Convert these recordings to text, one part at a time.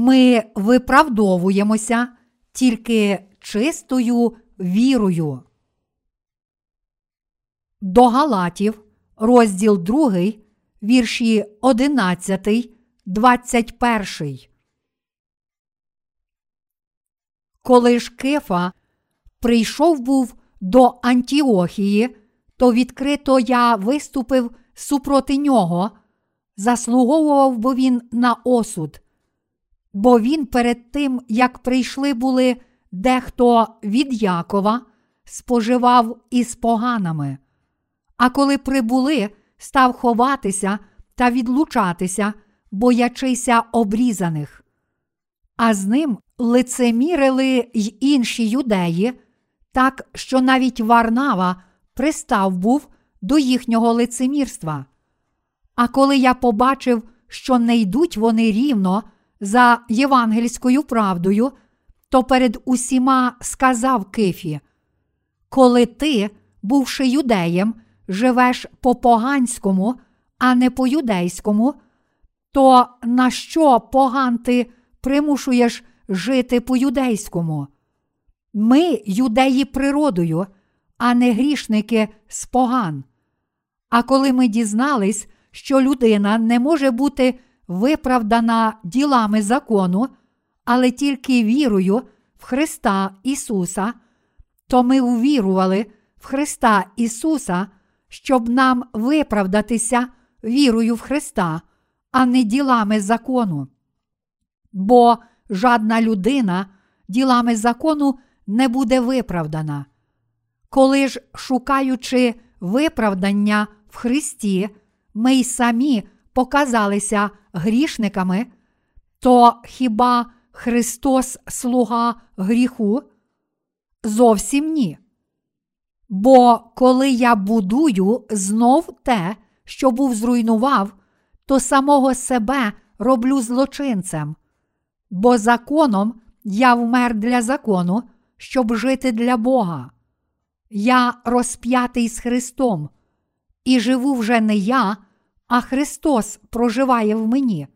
Ми виправдовуємося тільки чистою вірою. До Галатів, розділ 2, вірші 11, 21. Коли ж Кефа прийшов був до Антіохії, то відкрито я виступив супроти нього, заслуговував бо він на осуд. Бо він перед тим, як прийшли були дехто від Якова, споживав із поганими. А коли прибули, став ховатися та відлучатися, боячися обрізаних. А з ним лицемірили й інші юдеї, так що навіть Варнава пристав був до їхнього лицемірства. А коли я побачив, що не йдуть вони рівно за євангельською правдою, то перед усіма сказав Кифі: Коли ти, бувши юдеєм, живеш по поганському, а не по юдейському, то на що поган ти примушуєш жити по юдейському? Ми юдеї природою, а не грішники з поган. А коли ми дізнались, що людина не може бути виправдана ділами закону, але тільки вірою в Христа Ісуса, то ми увірували в Христа Ісуса, щоб нам виправдатися вірою в Христа, а не ділами закону. Бо жадна людина ділами закону не буде виправдана. Коли ж, шукаючи виправдання в Христі, ми й самі показалися грішниками, то хіба Христос слуга гріху? Зовсім ні. Бо коли я будую знов те, що був зруйнував, то самого себе роблю злочинцем, бо законом я вмер для закону, щоб жити для Бога. Я розп'ятий з Христом, і живу вже не я, а Христос проживає в мені.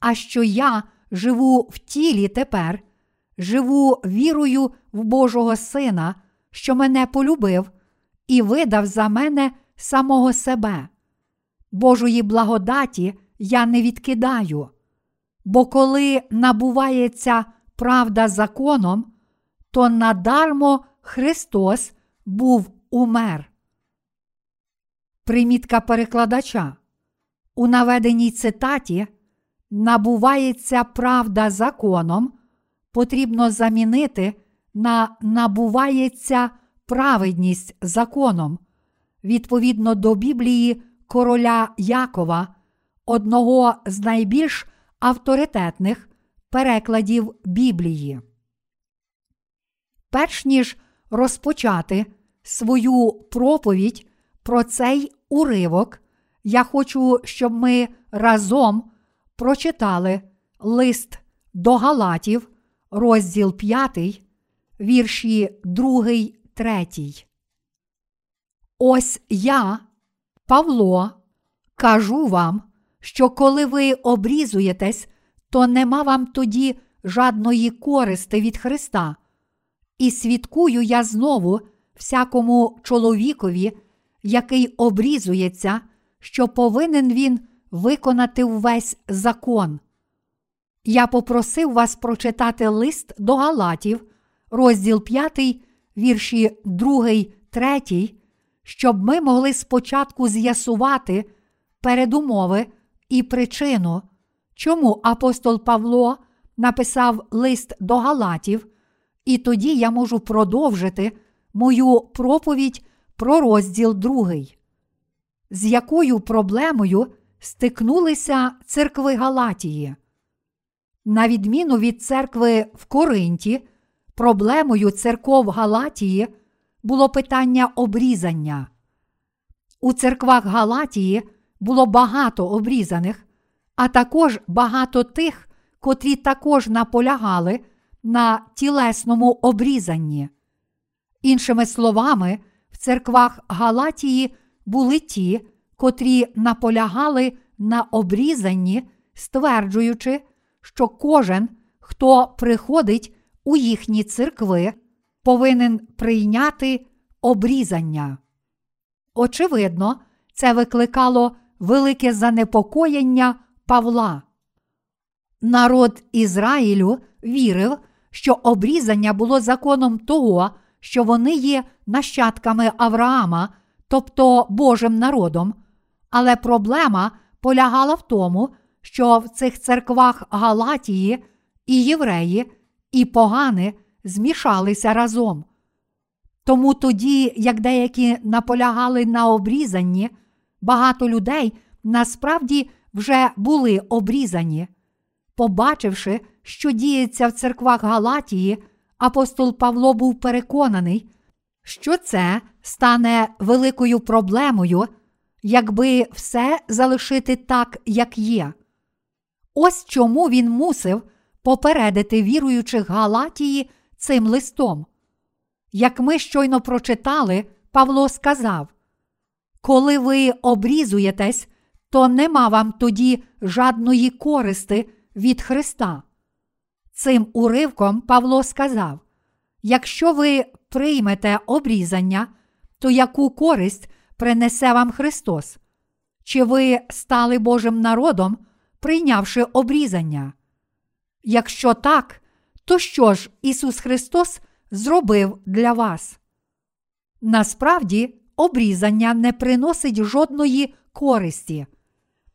А що я живу в тілі тепер, живу вірою в Божого Сина, що мене полюбив і видав за мене самого себе. Божої благодаті я не відкидаю. Бо коли набувається правда законом, то надармо Христос був умер. Примітка перекладача. У наведеній цитаті набувається правда законом, потрібно замінити на набувається праведність законом відповідно до Біблії короля Якова, одного з найбільш авторитетних перекладів Біблії. Перш ніж розпочати свою проповідь про цей уривок, я хочу, щоб ми разом прочитали лист до Галатів, розділ 5, вірші 2, 3. Ось я, Павло, кажу вам, що коли ви обрізуєтесь, то нема вам тоді жадної користи від Христа. І свідкую я знову всякому чоловікові, який обрізується, що повинен він виконати увесь закон. Я попросив вас прочитати лист до Галатів, розділ 5, вірші 2, 3, щоб ми могли спочатку з'ясувати передумови і причину, чому апостол Павло написав лист до Галатів, і тоді я можу продовжити мою проповідь про розділ 2. З якою проблемою стикнулися церкви Галатії? На відміну від церкви в Коринті, проблемою церков Галатії було питання обрізання. У церквах Галатії було багато обрізаних, а також багато тих, котрі також наполягали на тілесному обрізанні. Іншими словами, в церквах Галатії були ті, котрі наполягали на обрізанні, стверджуючи, що кожен, хто приходить у їхні церкви, повинен прийняти обрізання. Очевидно, це викликало велике занепокоєння Павла. Народ Ізраїлю вірив, що обрізання було законом того, що вони є нащадками Авраама, тобто Божим народом. Але проблема полягала в тому, що в цих церквах Галатії і євреї, і погани змішалися разом. Тому тоді, як деякі наполягали на обрізанні, багато людей насправді вже були обрізані. Побачивши, що діється в церквах Галатії, апостол Павло був переконаний, що це стане великою проблемою, якби все залишити так, як є. Ось чому він мусив попередити віруючих Галатії цим листом. Як ми щойно прочитали, Павло сказав: Коли ви обрізуєтесь, то нема вам тоді жадної користи від Христа. Цим уривком Павло сказав: якщо ви приймете обрізання, то яку користь принесе вам Христос? Чи ви стали Божим народом, прийнявши обрізання? Якщо так, то що ж Ісус Христос зробив для вас? Насправді, обрізання не приносить жодної користі.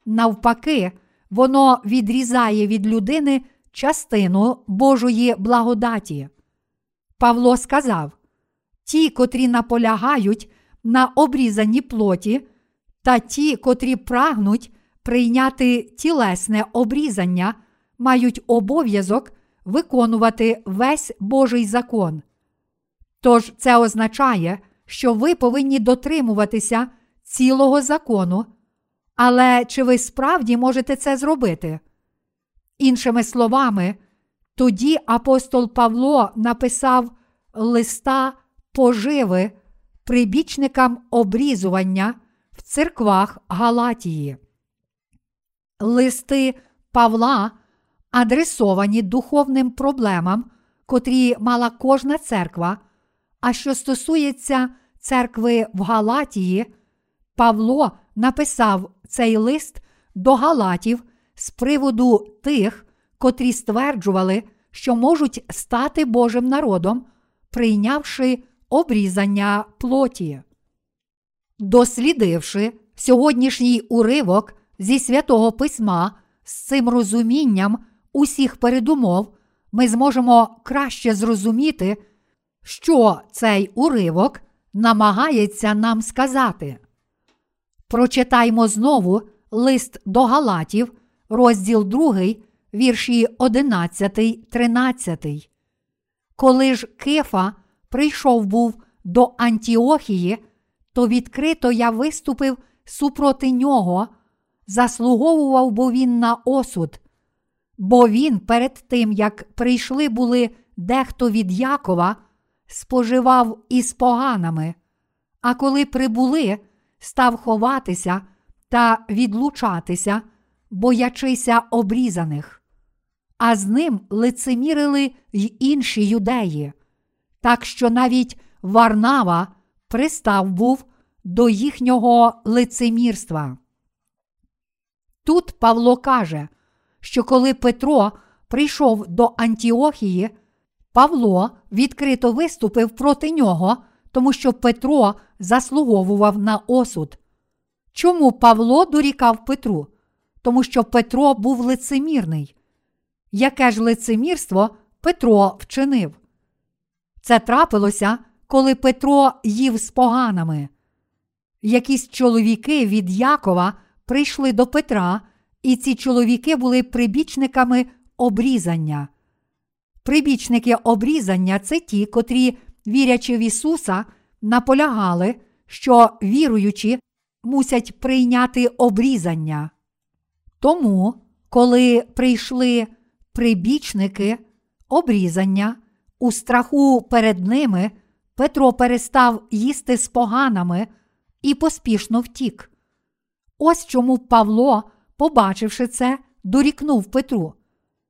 Навпаки, воно відрізає від людини частину Божої благодаті. Павло сказав: ті, котрі наполягають на обрізанні плоті, та ті, котрі прагнуть прийняти тілесне обрізання, мають обов'язок виконувати весь Божий закон. Тож це означає, що ви повинні дотримуватися цілого закону, але чи ви справді можете це зробити? Іншими словами, тоді апостол Павло написав листа поживи прибічникам обрізування в церквах Галатії. Листи Павла адресовані духовним проблемам, котрі мала кожна церква. А що стосується церкви в Галатії, Павло написав цей лист до Галатів з приводу тих, котрі стверджували, що можуть стати Божим народом, прийнявши обрізання плоті. Дослідивши сьогоднішній уривок зі святого письма з цим розумінням усіх передумов, ми зможемо краще зрозуміти, що цей уривок намагається нам сказати. Прочитаймо знову лист до Галатів, розділ 2, вірші 11, 13. Коли ж Кефа прийшов був до Антіохії, то відкрито я виступив супроти нього, заслуговував бо він на осуд, бо він перед тим, як прийшли були дехто від Якова, споживав із поганими, а коли прибули, став ховатися та відлучатися, боячися обрізаних. А з ним лицемірили й інші юдеї, так що навіть Варнава пристав був до їхнього лицемірства. Тут Павло каже, що коли Петро прийшов до Антіохії, Павло відкрито виступив проти нього, тому що Петро заслуговував на осуд. Чому Павло дорікав Петру? Тому що Петро був лицемірний. Яке ж лицемірство Петро вчинив? Це трапилося, коли Петро їв з поганими. Якісь чоловіки від Якова прийшли до Петра, і ці чоловіки були прибічниками обрізання. Прибічники обрізання це ті, котрі, вірячи в Ісуса, наполягали, що віруючі мусять прийняти обрізання. Тому, коли прийшли прибічники обрізання, у страху перед ними Петро перестав їсти з поганами і поспішно втік. Ось чому Павло, побачивши це, дорікнув Петру.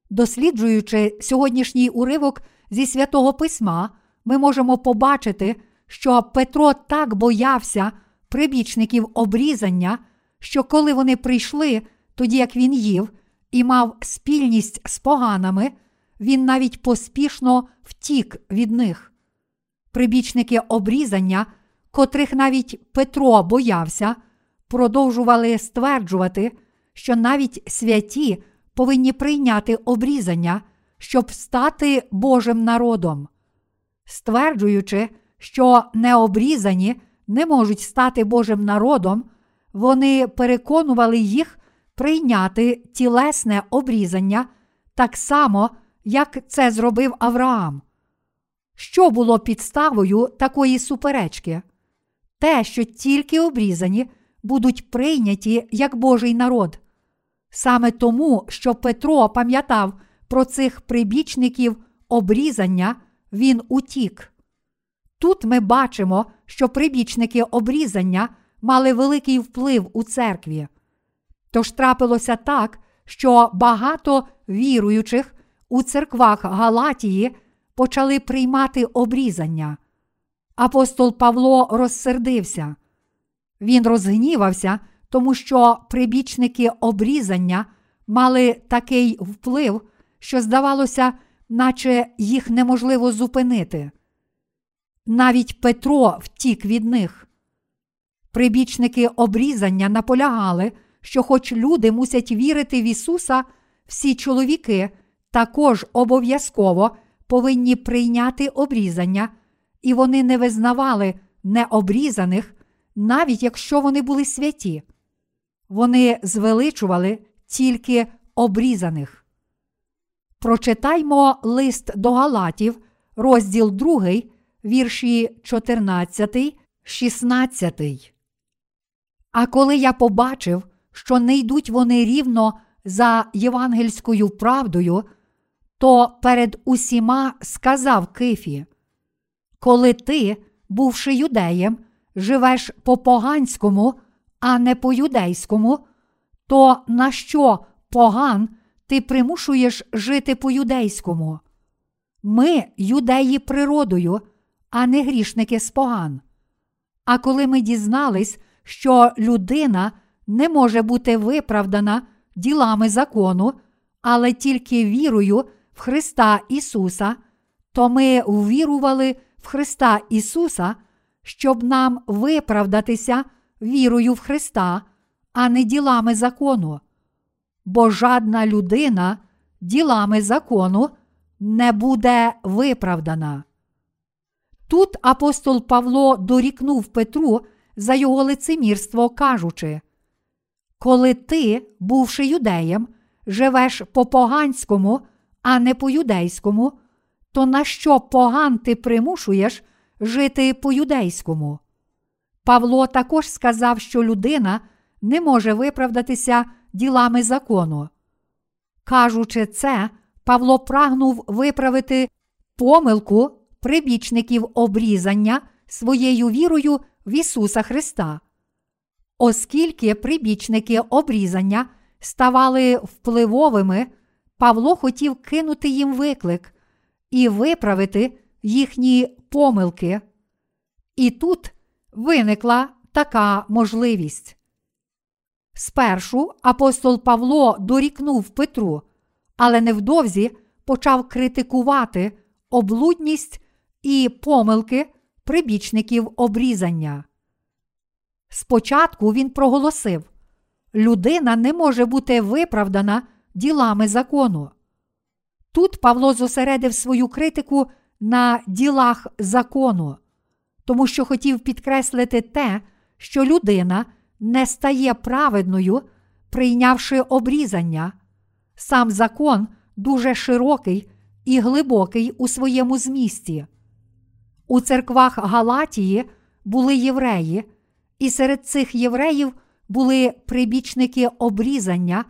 Досліджуючи сьогоднішній уривок зі святого письма, ми можемо побачити, що Петро так боявся прибічників обрізання, що коли вони прийшли, тоді як він їв, і мав спільність з поганами, він навіть поспішно втік від них. Прибічники обрізання, котрих навіть Петро боявся, продовжували стверджувати, що навіть святі повинні прийняти обрізання, щоб стати Божим народом. Стверджуючи, що необрізані не можуть стати Божим народом, вони переконували їх прийняти тілесне обрізання так само, як це зробив Авраам. Що було підставою такої суперечки? Те, що тільки обрізані будуть прийняті як Божий народ. Саме тому, що Петро пам'ятав про цих прибічників обрізання, він утік. Тут ми бачимо, що прибічники обрізання мали великий вплив у церкві. Тож трапилося так, що багато віруючих у церквах Галатії почали приймати обрізання. Апостол Павло розсердився. Він розгнівався, тому що прибічники обрізання мали такий вплив, що, здавалося, наче їх неможливо зупинити. Навіть Петро втік від них. Прибічники обрізання наполягали, що, хоч люди мусять вірити в Ісуса, всі чоловіки також обов'язково повинні прийняти обрізання, і вони не визнавали необрізаних, навіть якщо вони були святі. Вони звеличували тільки обрізаних. Прочитаймо лист до Галатів, розділ 2, вірші 14, 16. А коли я побачив, що не йдуть вони рівно за євангельською правдою, то перед усіма сказав Кифі: Коли ти, бувши юдеєм, живеш по поганському, а не по юдейському, то на що поган ти примушуєш жити по юдейському? Ми юдеї природою, а не грішники з поган. А коли ми дізнались, що людина не може бути виправдана ділами закону, але тільки вірою в Христа Ісуса, то ми ввірували в Христа Ісуса, щоб нам виправдатися вірою в Христа, а не ділами закону. Бо жадна людина ділами закону не буде виправдана. Тут апостол Павло дорікнув Петру за його лицемірство, кажучи: Коли ти, бувши юдеєм, живеш по поганському, а не по юдейському, то на що поган ти примушуєш жити по юдейському? Павло також сказав, що людина не може виправдатися ділами закону. Кажучи це, Павло прагнув виправити помилку прибічників обрізання своєю вірою в Ісуса Христа. Оскільки прибічники обрізання ставали впливовими, Павло хотів кинути їм виклик і виправити їхні помилки. І тут виникла така можливість. Спершу апостол Павло дорікнув Петру, але невдовзі почав критикувати облудність і помилки прибічників обрізання. Спочатку він проголосив людина не може бути виправдана ділами закону. Тут Павло зосередив свою критику на ділах закону, тому що хотів підкреслити те, що людина не стає праведною, прийнявши обрізання. Сам закон дуже широкий і глибокий у своєму змісті. У церквах Галатії були євреї, і серед цих євреїв були прибічники обрізання,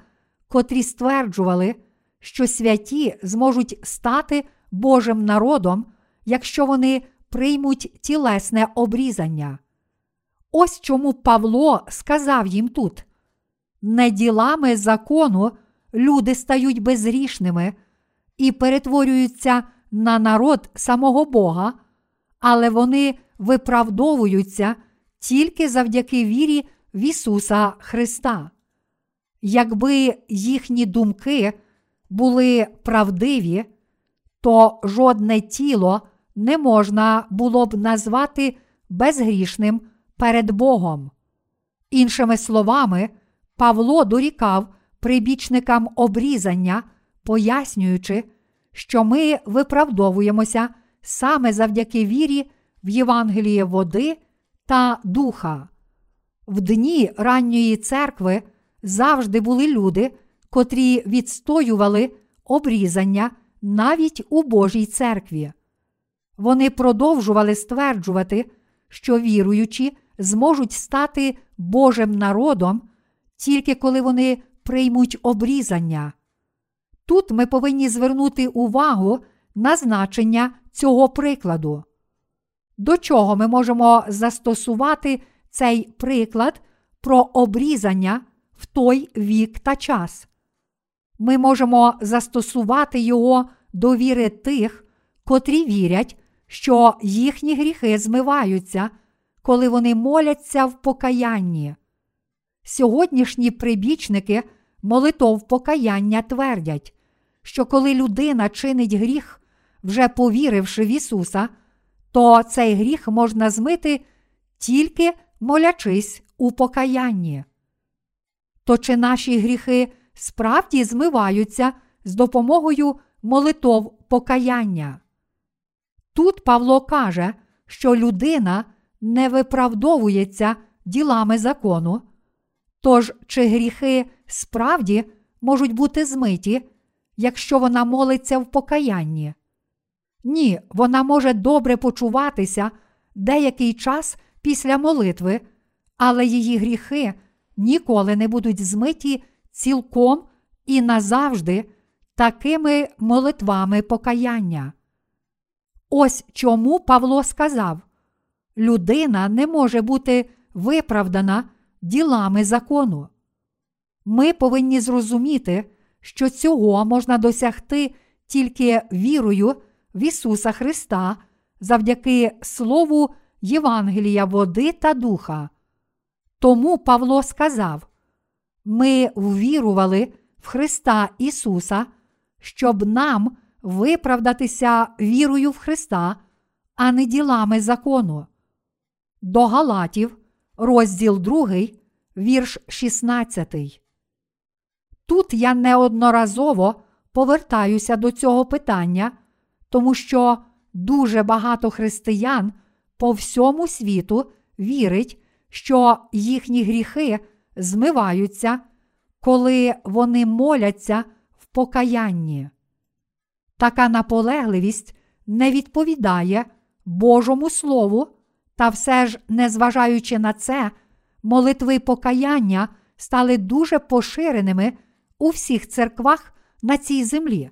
котрі стверджували, що святі зможуть стати Божим народом, якщо вони приймуть тілесне обрізання. Ось чому Павло сказав їм тут: не ділами закону люди стають безрішними, і перетворюються на народ самого Бога, але вони виправдовуються тільки завдяки вірі в Ісуса Христа. Якби їхні думки були правдиві, то жодне тіло не можна було б назвати безгрішним перед Богом. Іншими словами, Павло дорікав прибічникам обрізання, пояснюючи, що ми виправдовуємося саме завдяки вірі в Євангеліє води та духа. В дні ранньої церкви завжди були люди, котрі відстоювали обрізання навіть у Божій церкві. Вони продовжували стверджувати, що віруючі зможуть стати Божим народом тільки коли вони приймуть обрізання. Тут ми повинні звернути увагу на значення цього прикладу. До чого ми можемо застосувати цей приклад про обрізання в той вік та час? Ми можемо застосувати його до віри тих, котрі вірять, що їхні гріхи змиваються, коли вони моляться в покаянні. Сьогоднішні прибічники молитов покаяння твердять, що коли людина чинить гріх, вже повіривши в Ісуса, то цей гріх можна змити тільки молячись у покаянні. То чи наші гріхи справді змиваються з допомогою молитов покаяння? Тут Павло каже, що людина не виправдовується ділами закону. Тож, чи гріхи справді можуть бути змиті, якщо вона молиться в покаянні? Ні, вона може добре почуватися деякий час після молитви, але її гріхи ніколи не будуть змиті цілком і назавжди такими молитвами покаяння. Ось чому Павло сказав: людина не може бути виправдана ділами закону. Ми повинні зрозуміти, що цього можна досягти тільки вірою в Ісуса Христа завдяки Слову Євангелія, води та духа. Тому Павло сказав: Ми ввірували в Христа Ісуса, щоб нам виправдатися вірою в Христа, а не ділами закону. До Галатів, розділ 2, вірш 16. Тут я неодноразово повертаюся до цього питання, тому що дуже багато християн по всьому світу вірить, що їхні гріхи змиваються, коли вони моляться в покаянні. Така наполегливість не відповідає Божому Слову, та все ж, незважаючи на це, молитви покаяння стали дуже поширеними у всіх церквах на цій землі.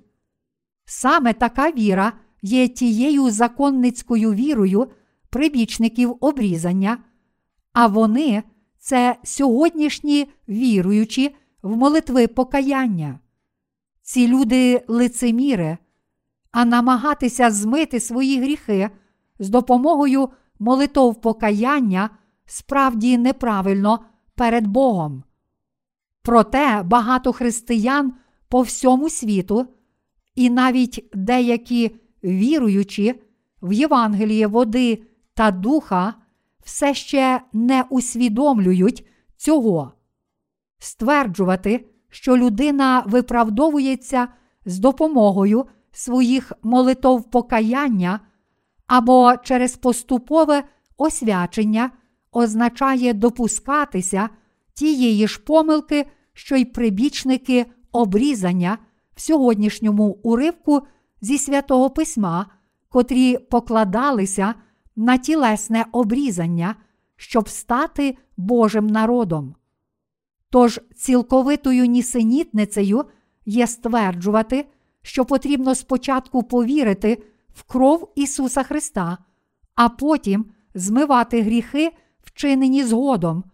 Саме така віра є тією законницькою вірою прибічників обрізання, а вони це сьогоднішні віруючі в молитви покаяння. Ці люди лицеміри, а намагатися змити свої гріхи з допомогою молитов покаяння справді неправильно перед Богом. Проте багато християн по всьому світу, і навіть деякі віруючі в Євангеліє води та духа все ще не усвідомлюють цього. Стверджувати, що людина виправдовується з допомогою своїх молитов покаяння або через поступове освячення означає допускатися тієї ж помилки, що й прибічники обрізання в сьогоднішньому уривку зі святого письма, котрі покладалися на тілесне обрізання, щоб стати Божим народом. Тож цілковитою нісенітницею є стверджувати, що потрібно спочатку повірити в кров Ісуса Христа, а потім змивати гріхи, вчинені згодом,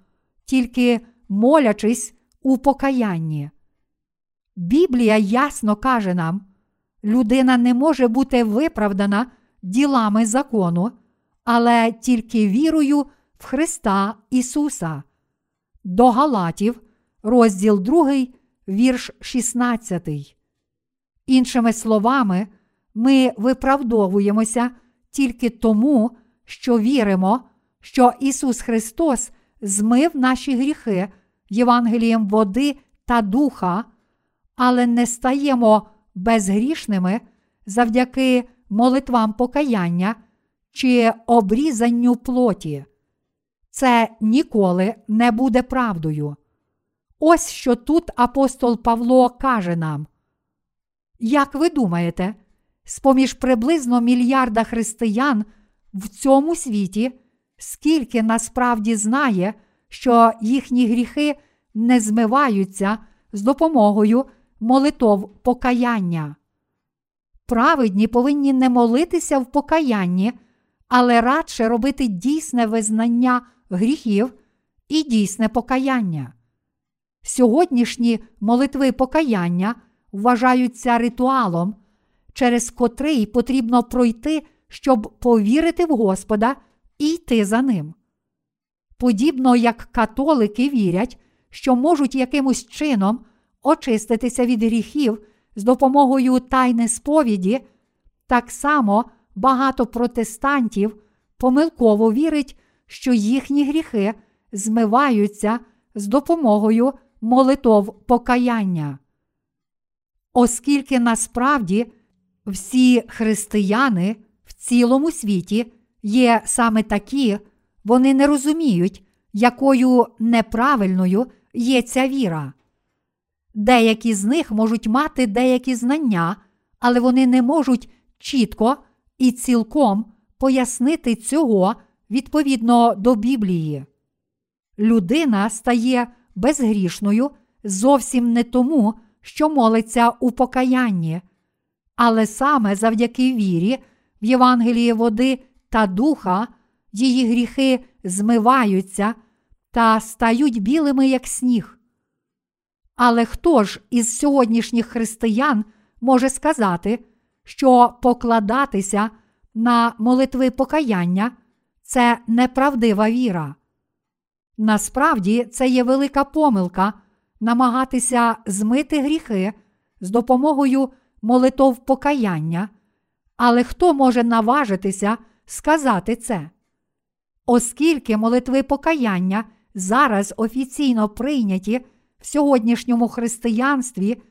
тільки молячись у покаянні. Біблія ясно каже нам: людина не може бути виправдана ділами закону, але тільки вірою в Христа Ісуса. До Галатів, розділ 2, вірш 16. Іншими словами, ми виправдовуємося тільки тому, що віримо, що Ісус Христос змив наші гріхи Євангелієм води та духа, але не стаємо безгрішними завдяки молитвам покаяння чи обрізанню плоті. Це ніколи не буде правдою. Ось що тут апостол Павло каже нам. Як ви думаєте, з поміж приблизно мільярда християн в цьому світі, скільки насправді знає, що їхні гріхи не змиваються з допомогою молитов покаяння? Праведні повинні не молитися в покаянні, але радше робити дійсне визнання гріхів і дійсне покаяння. Сьогоднішні молитви покаяння вважаються ритуалом, через котрий потрібно пройти, щоб повірити в Господа і йти за ним. Подібно як католики вірять, що можуть якимось чином очиститися від гріхів з допомогою тайни сповіді, так само багато протестантів помилково вірить, що їхні гріхи змиваються з допомогою молитов покаяння. Оскільки насправді всі християни в цілому світі є саме такі, вони не розуміють, якою неправильною є ця віра. Деякі з них можуть мати деякі знання, але вони не можуть чітко і цілком пояснити цього відповідно до Біблії. Людина стає безгрішною зовсім не тому, що молиться у покаянні, але саме завдяки вірі в Євангелії води та духа її гріхи змиваються та стають білими, як сніг. Але хто ж із сьогоднішніх християн може сказати, що покладатися на молитви покаяння це неправдива віра? Насправді це є велика помилка намагатися змити гріхи з допомогою молитов покаяння, але хто може наважитися сказати це? Оскільки молитви покаяння зараз офіційно прийняті в сьогоднішньому християнстві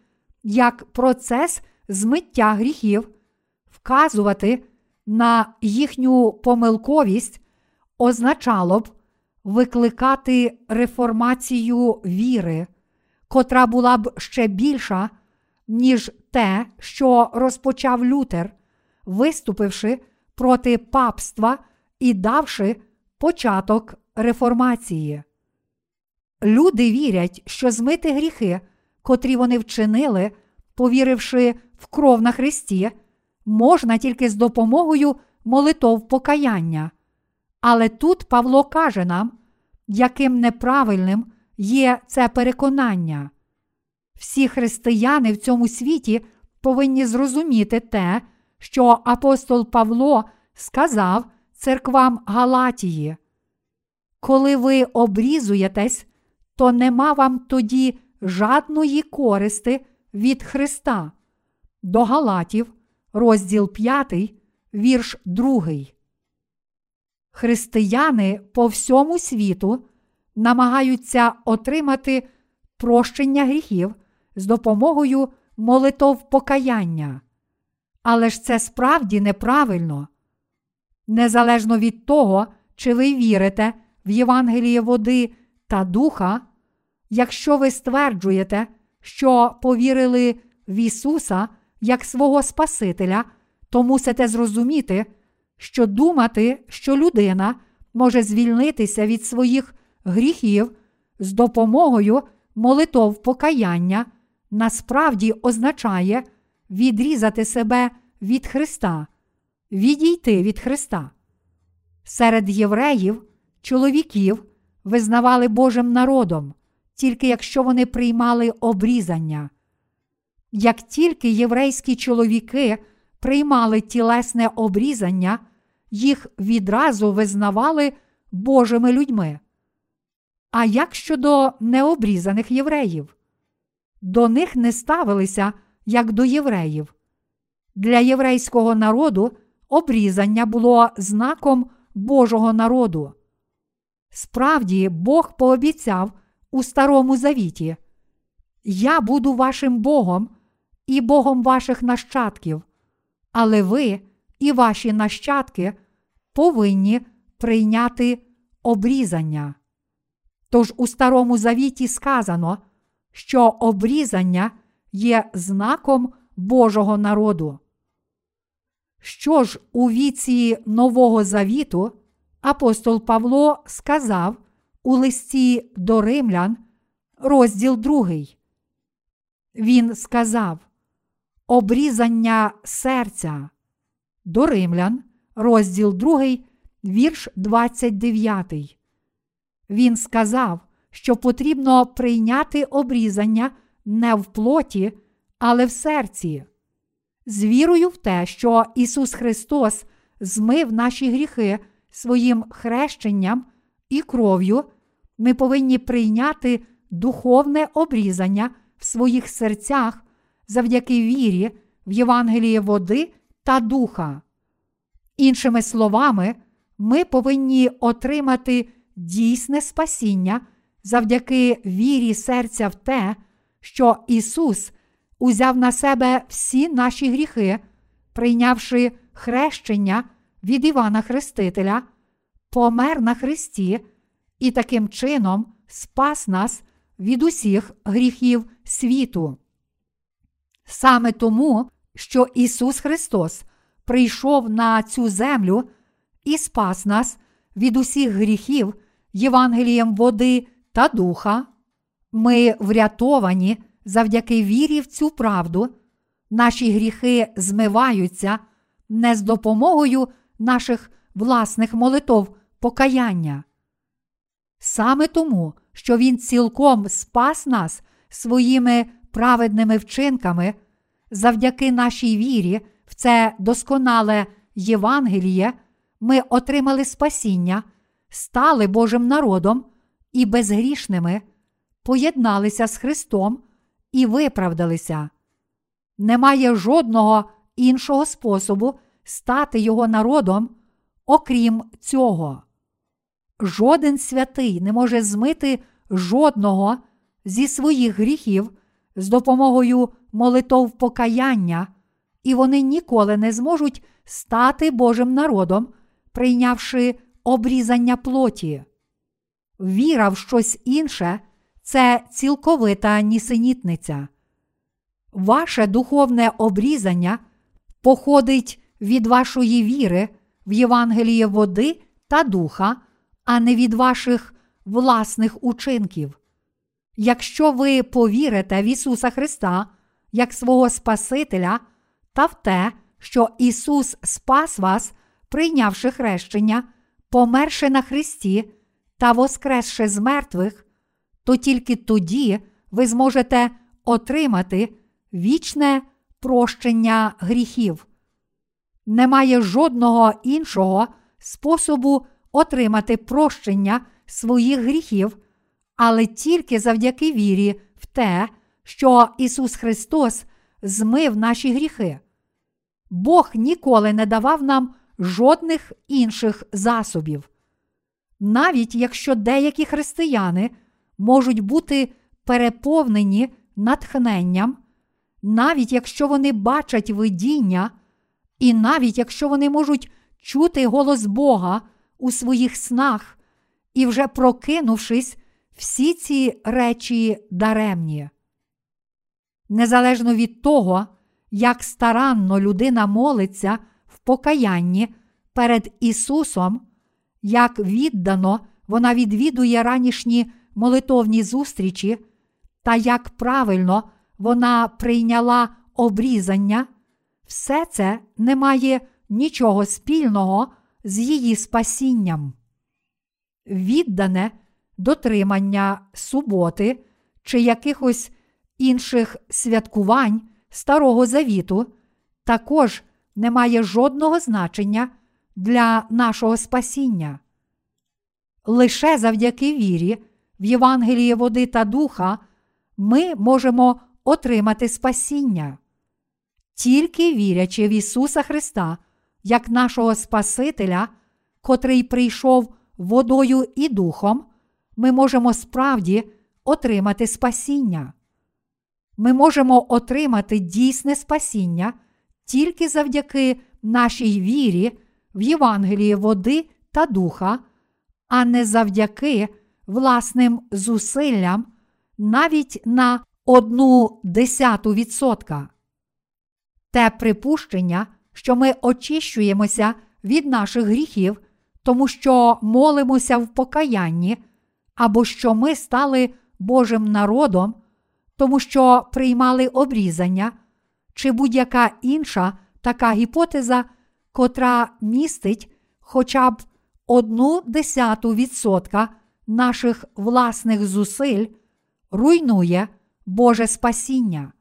як процес змиття гріхів, вказувати на їхню помилковість означало б викликати реформацію віри, котра була б ще більша, ніж те, що розпочав Лютер, виступивши проти папства і давши початок реформації. Люди вірять, що змити гріхи, котрі вони вчинили, повіривши в кров на Христі, можна тільки з допомогою молитов покаяння. Але тут Павло каже нам, яким неправильним є це переконання. Всі християни в цьому світі повинні зрозуміти те, що апостол Павло сказав церквам Галатії. Коли ви обрізуєтесь, то нема вам тоді жадної користи від Христа. До Галатів, розділ 5, вірш 2. Християни по всьому світу намагаються отримати прощення гріхів з допомогою молитов покаяння. Але ж це справді неправильно. Незалежно від того, чи ви вірите в Євангеліє води та духа, якщо ви стверджуєте, що повірили в Ісуса як свого Спасителя, то мусите зрозуміти, що думати, що людина може звільнитися від своїх гріхів з допомогою молитов покаяння, насправді означає відрізати себе від Христа, відійти від Христа. Серед євреїв, чоловіків визнавали Божим народом, тільки якщо вони приймали обрізання. як тільки єврейські чоловіки приймали тілесне обрізання, їх відразу визнавали Божими людьми. А як щодо необрізаних євреїв? До них не ставилися як до євреїв. Для єврейського народу обрізання було знаком Божого народу. Справді, Бог пообіцяв у Старому Завіті: Я буду вашим Богом і Богом ваших нащадків, але ви і ваші нащадки повинні прийняти обрізання. Тож у Старому Завіті сказано, що обрізання є знаком Божого народу. Що ж у віці Нового Завіту апостол Павло сказав у листі до римлян, розділ 2. Він сказав Обрізання серця до римлян, розділ 2, вірш 29. Він сказав, що потрібно прийняти обрізання не в плоті, але в серці. З вірою в те, що Ісус Христос змив наші гріхи своїм хрещенням і кров'ю, ми повинні прийняти духовне обрізання в своїх серцях завдяки вірі в Євангеліє води та духа. Іншими словами, ми повинні отримати дійсне спасіння завдяки вірі серця в те, що Ісус узяв на себе всі наші гріхи, прийнявши хрещення від Івана Хрестителя, помер на Христі і таким чином спас нас від усіх гріхів світу. Саме тому, що Ісус Христос прийшов на цю землю і спас нас від усіх гріхів Євангелієм води та духа, ми врятовані завдяки вірі в цю правду, наші гріхи змиваються не з допомогою наших власних молитов покаяння. Саме тому, що Він цілком спас нас своїми праведними вчинками, завдяки нашій вірі в це досконале Євангеліє, ми отримали спасіння, стали Божим народом і безгрішними, поєдналися з Христом і виправдалися. Немає жодного іншого способу стати Його народом, окрім цього. Жоден святий не може змити жодного зі своїх гріхів з допомогою молитов покаяння, і вони ніколи не зможуть стати Божим народом, прийнявши обрізання плоті. Віра в щось інше це цілковита нісенітниця. Ваше духовне обрізання походить від вашої віри в Євангеліє води та духа, а не від ваших власних учинків. Якщо ви повірите в Ісуса Христа як свого Спасителя та в те, що Ісус спас вас, прийнявши хрещення, померши на Христі та воскресши з мертвих, то тільки тоді ви зможете отримати вічне прощення гріхів. Немає жодного іншого способу отримати прощення своїх гріхів, але тільки завдяки вірі в те, що Ісус Христос змив наші гріхи. Бог ніколи не давав нам жодних інших засобів. Навіть якщо деякі християни можуть бути переповнені натхненням, навіть якщо вони бачать видіння, і навіть якщо вони можуть чути голос Бога у своїх снах і вже прокинувшись, всі ці речі даремні. Незалежно від того, як старанно людина молиться в покаянні перед Ісусом, як віддано вона відвідує ранішні молитовні зустрічі, та як правильно вона прийняла обрізання, все це не має нічого спільного з її спасінням. Віддане дотримання суботи чи якихось інших святкувань Старого Завіту також не має жодного значення для нашого спасіння. Лише завдяки вірі в Євангеліє води та духа ми можемо отримати спасіння. Тільки вірячи в Ісуса Христа як нашого Спасителя, котрий прийшов водою і духом, ми можемо справді отримати спасіння. Ми можемо отримати дійсне спасіння тільки завдяки нашій вірі в Євангелії води та духа, а не завдяки власним зусиллям навіть на одну десяту відсотка. Те припущення, що ми очищуємося від наших гріхів, тому що молимося в покаянні, або що ми стали Божим народом, тому що приймали обрізання, чи будь-яка інша така гіпотеза, котра містить хоча б одну десяту відсотка наших власних зусиль, руйнує Боже спасіння.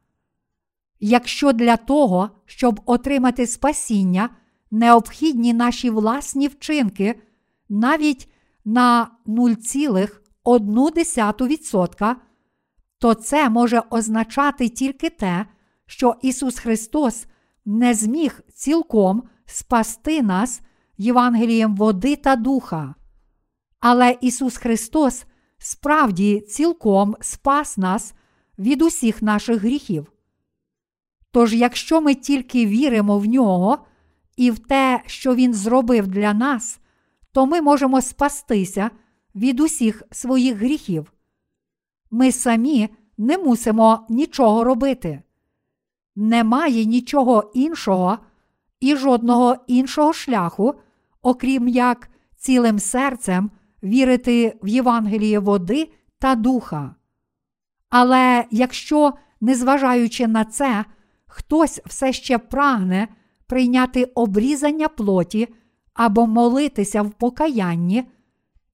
Якщо для того, щоб отримати спасіння, необхідні наші власні вчинки навіть на 0,1%, то це може означати тільки те, що Ісус Христос не зміг цілком спасти нас Євангелієм води та духа. Але Ісус Христос справді цілком спас нас від усіх наших гріхів. Тож, якщо ми тільки віримо в нього і в те, що Він зробив для нас, то ми можемо спастися від усіх своїх гріхів. Ми самі не мусимо нічого робити. Немає нічого іншого і жодного іншого шляху, окрім як цілим серцем вірити в Євангеліє води та духа. Але якщо, незважаючи на це, хтось все ще прагне прийняти обрізання плоті або молитися в покаянні,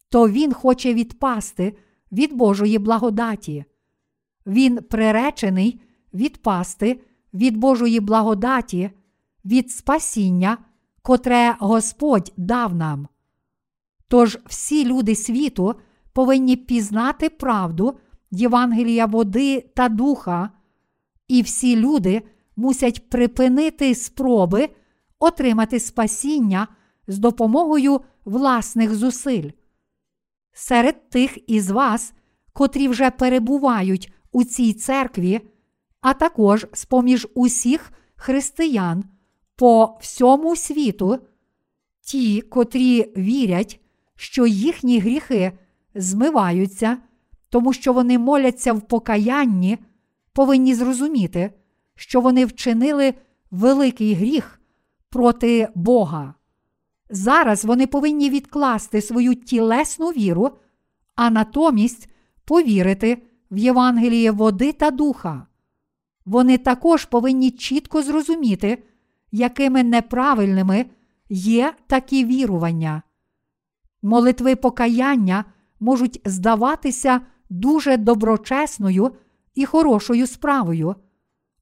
то він хоче відпасти від Божої благодаті. Він приречений відпасти від Божої благодаті, від спасіння, котре Господь дав нам. Тож всі люди світу повинні пізнати правду Євангелія води та духа, і всі люди мусять припинити спроби отримати спасіння з допомогою власних зусиль. Серед тих із вас, котрі вже перебувають у цій церкві, а також з поміж усіх християн по всьому світу, ті, котрі вірять, що їхні гріхи змиваються, тому що вони моляться в покаянні, повинні зрозуміти, що вони вчинили великий гріх проти Бога. Зараз вони повинні відкласти свою тілесну віру, а натомість повірити в Євангеліє води та духа. Вони також повинні чітко зрозуміти, якими неправильними є такі вірування. Молитви покаяння можуть здаватися дуже доброчесною і хорошою справою,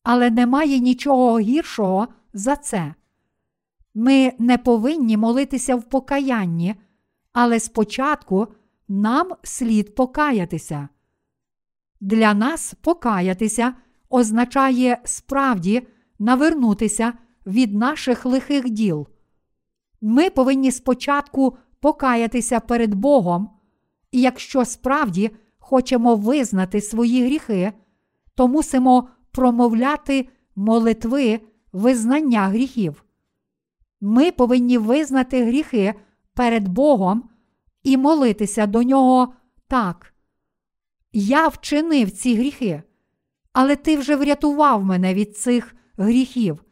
але немає нічого гіршого за це. Ми не повинні молитися в покаянні, але спочатку нам слід покаятися. Для нас покаятися означає справді навернутися від наших лихих діл. Ми повинні спочатку покаятися перед Богом, і якщо справді хочемо визнати свої гріхи, то мусимо промовляти молитви визнання гріхів. Ми повинні визнати гріхи перед Богом і молитися до нього так. Я вчинив ці гріхи, але ти вже врятував мене від цих гріхів.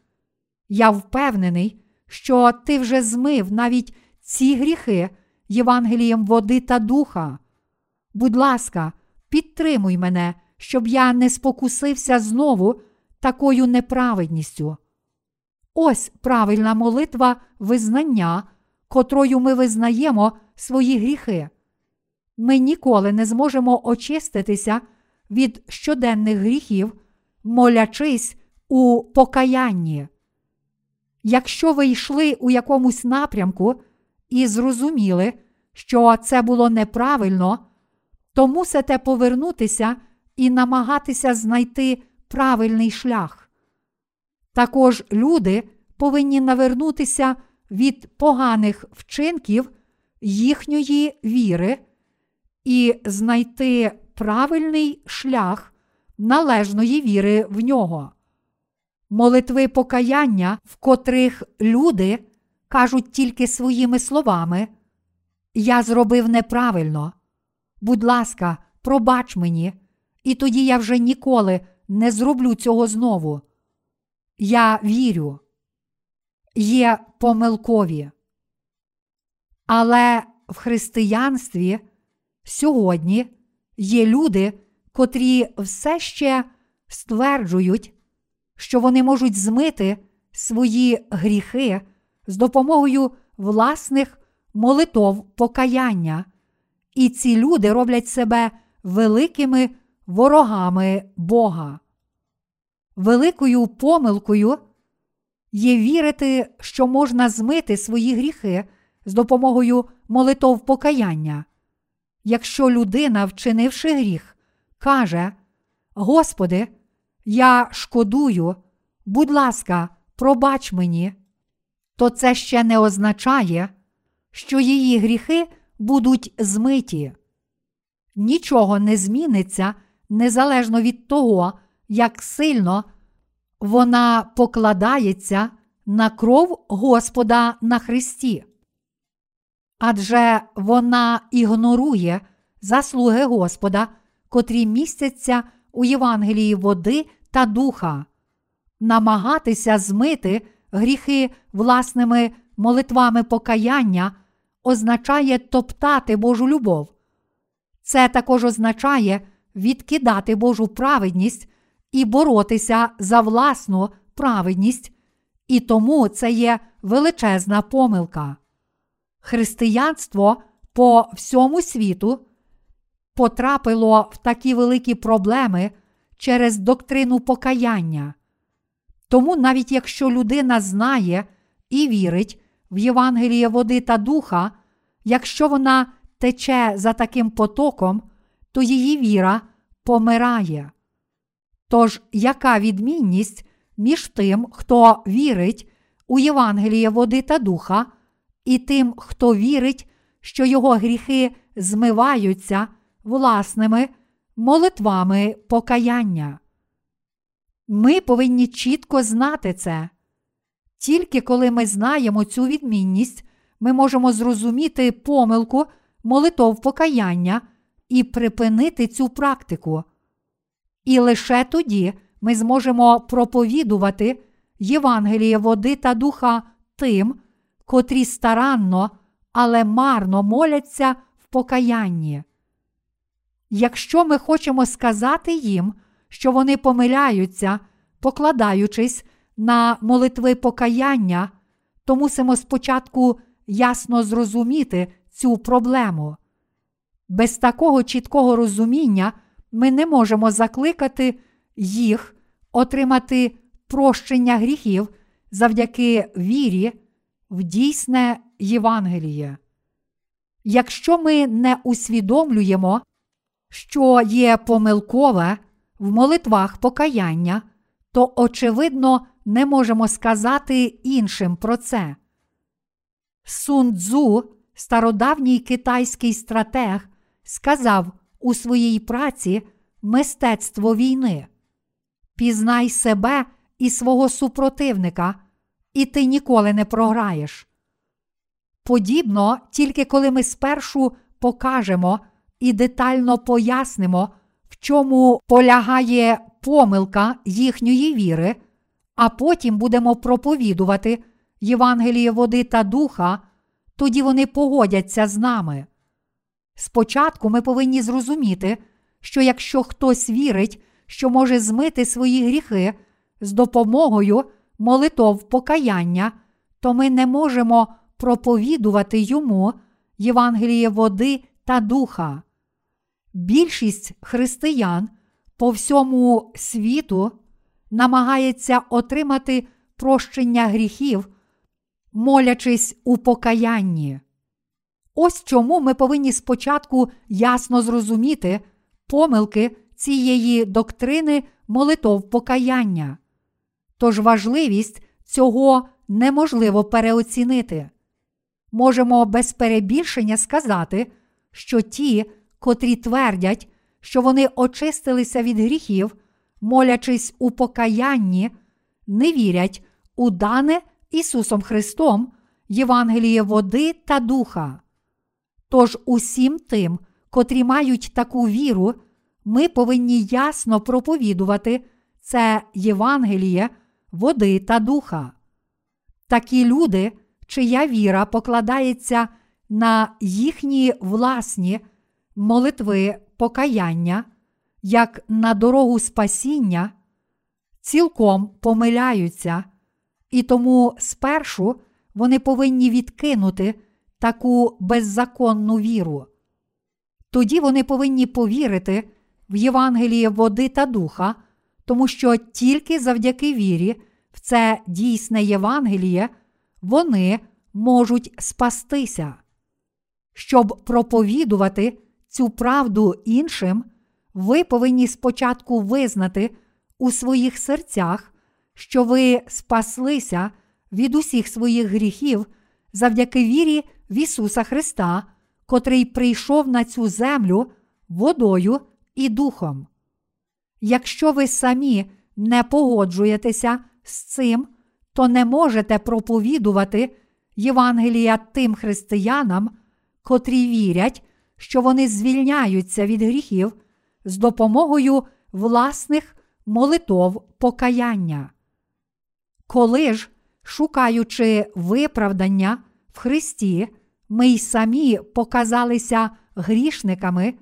Я впевнений, що ти вже змив навіть ці гріхи Євангелієм води та духа. Будь ласка, підтримуй мене, щоб я не спокусився знову такою неправедністю. Ось правильна молитва визнання, котрою ми визнаємо свої гріхи. Ми ніколи не зможемо очиститися від щоденних гріхів, молячись у покаянні. Якщо ви йшли у якомусь напрямку і зрозуміли, що це було неправильно, то мусите повернутися і намагатися знайти правильний шлях. Також люди повинні навернутися від поганих вчинків їхньої віри і знайти правильний шлях належної віри в нього. Молитви покаяння, в котрих люди кажуть тільки своїми словами. Я зробив неправильно. Будь ласка, пробач мені, і тоді я вже ніколи не зроблю цього знову. Я вірю. Є помилкові. Але в християнстві сьогодні є люди, котрі все ще стверджують, що вони можуть змити свої гріхи з допомогою власних молитов покаяння, і ці люди роблять себе великими ворогами Бога. Великою помилкою є вірити, що можна змити свої гріхи з допомогою молитов покаяння. Якщо людина, вчинивши гріх, каже: Господи, я шкодую, будь ласка, пробач мені, то це ще не означає, що її гріхи будуть змиті. Нічого не зміниться незалежно від того, як сильно вона покладається на кров Господа на Христі. Адже вона ігнорує заслуги Господа, котрі містяться у Євангелії води та духа, намагатися змити гріхи власними молитвами покаяння означає топтати Божу любов. Це також означає відкидати Божу праведність і боротися за власну праведність, і тому це є величезна помилка. Християнство по всьому світу потрапило в такі великі проблеми через доктрину покаяння. Тому, навіть якщо людина знає і вірить в Євангеліє води та духа, якщо вона тече за таким потоком, то її віра помирає. Тож, яка відмінність між тим, хто вірить у Євангеліє води та духа, і тим, хто вірить, що його гріхи змиваються власними молитвами покаяння? Ми повинні чітко знати це. Тільки коли ми знаємо цю відмінність, ми можемо зрозуміти помилку молитов покаяння і припинити цю практику. І лише тоді ми зможемо проповідувати Євангеліє води та духа тим, котрі старанно, але марно моляться в покаянні. Якщо ми хочемо сказати їм, що вони помиляються, покладаючись на молитви покаяння, то мусимо спочатку ясно зрозуміти цю проблему. Без такого чіткого розуміння ми не можемо закликати їх отримати прощення гріхів завдяки вірі в дійсне Євангеліє. Якщо ми не усвідомлюємо, що є помилкове в молитвах покаяння, то, очевидно, не можемо сказати іншим про це. Сун Цзу, стародавній китайський стратег, сказав у своїй праці Мистецтво війни. Пізнай себе і свого супротивника, і ти ніколи не програєш. Подібно, тільки коли ми спершу покажемо і детально пояснимо, в чому полягає помилка їхньої віри, а потім будемо проповідувати Євангеліє води та духа, тоді вони погодяться з нами. Спочатку ми повинні зрозуміти, що якщо хтось вірить, що може змити свої гріхи з допомогою молитов покаяння, то ми не можемо проповідувати йому Євангеліє води та духа. Більшість християн по всьому світу намагається отримати прощення гріхів, молячись у покаянні. Ось чому ми повинні спочатку ясно зрозуміти помилки цієї доктрини молитов покаяння. Тож важливість цього неможливо переоцінити. Можемо без перебільшення сказати, що ті, котрі твердять, що вони очистилися від гріхів, молячись у покаянні, не вірять у дане Ісусом Христом Євангеліє води та духа. Тож усім тим, котрі мають таку віру, ми повинні ясно проповідувати це Євангеліє, води та духа. Такі люди, чия віра покладається на їхні власні молитви покаяння, як на дорогу спасіння, цілком помиляються, і тому спершу вони повинні відкинути таку беззаконну віру. Тоді вони повинні повірити в Євангеліє води та духа, тому що тільки завдяки вірі в це дійсне Євангеліє вони можуть спастися. Щоб проповідувати цю правду іншим, ви повинні спочатку визнати у своїх серцях, що ви спаслися від усіх своїх гріхів завдяки вірі в Ісуса Христа, котрий прийшов на цю землю водою і духом. Якщо ви самі не погоджуєтеся з цим, то не можете проповідувати Євангелія тим християнам, котрі вірять, що вони звільняються від гріхів з допомогою власних молитов покаяння. Коли ж, шукаючи виправдання в Христі, ми й самі показалися грішниками,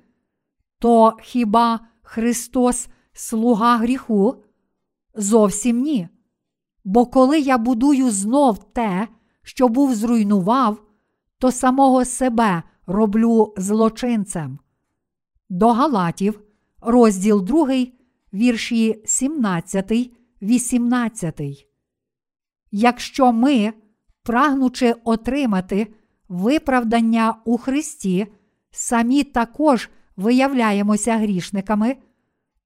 то хіба Христос слуга гріху? Зовсім ні. Бо коли я будую знов те, що був зруйнував, то самого себе роблю злочинцем. До Галатів, розділ 2, вірші 17, 18. Якщо ми, прагнучи отримати виправдання у Христі, самі також виявляємося грішниками,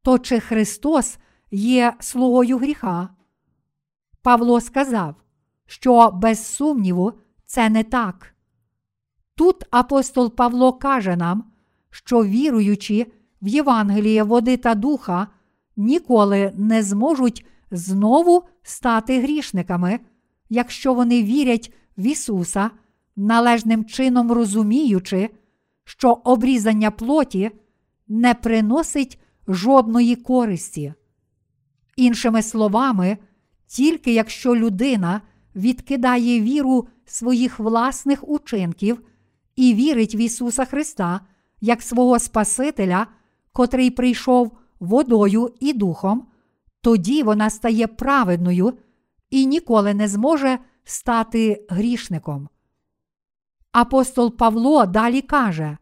то чи Христос є слугою гріха? Павло сказав, що без сумніву це не так. Тут апостол Павло каже нам, що віруючи в Євангеліє води та духа, ніколи не зможуть знову стати грішниками, якщо вони вірять в Ісуса, належним чином розуміючи, що обрізання плоті не приносить жодної користі. Іншими словами, тільки якщо людина відкидає віру своїх власних учинків і вірить в Ісуса Христа як свого Спасителя, котрий прийшов водою і духом, тоді вона стає праведною і ніколи не зможе стати грішником. Апостол Павло далі каже: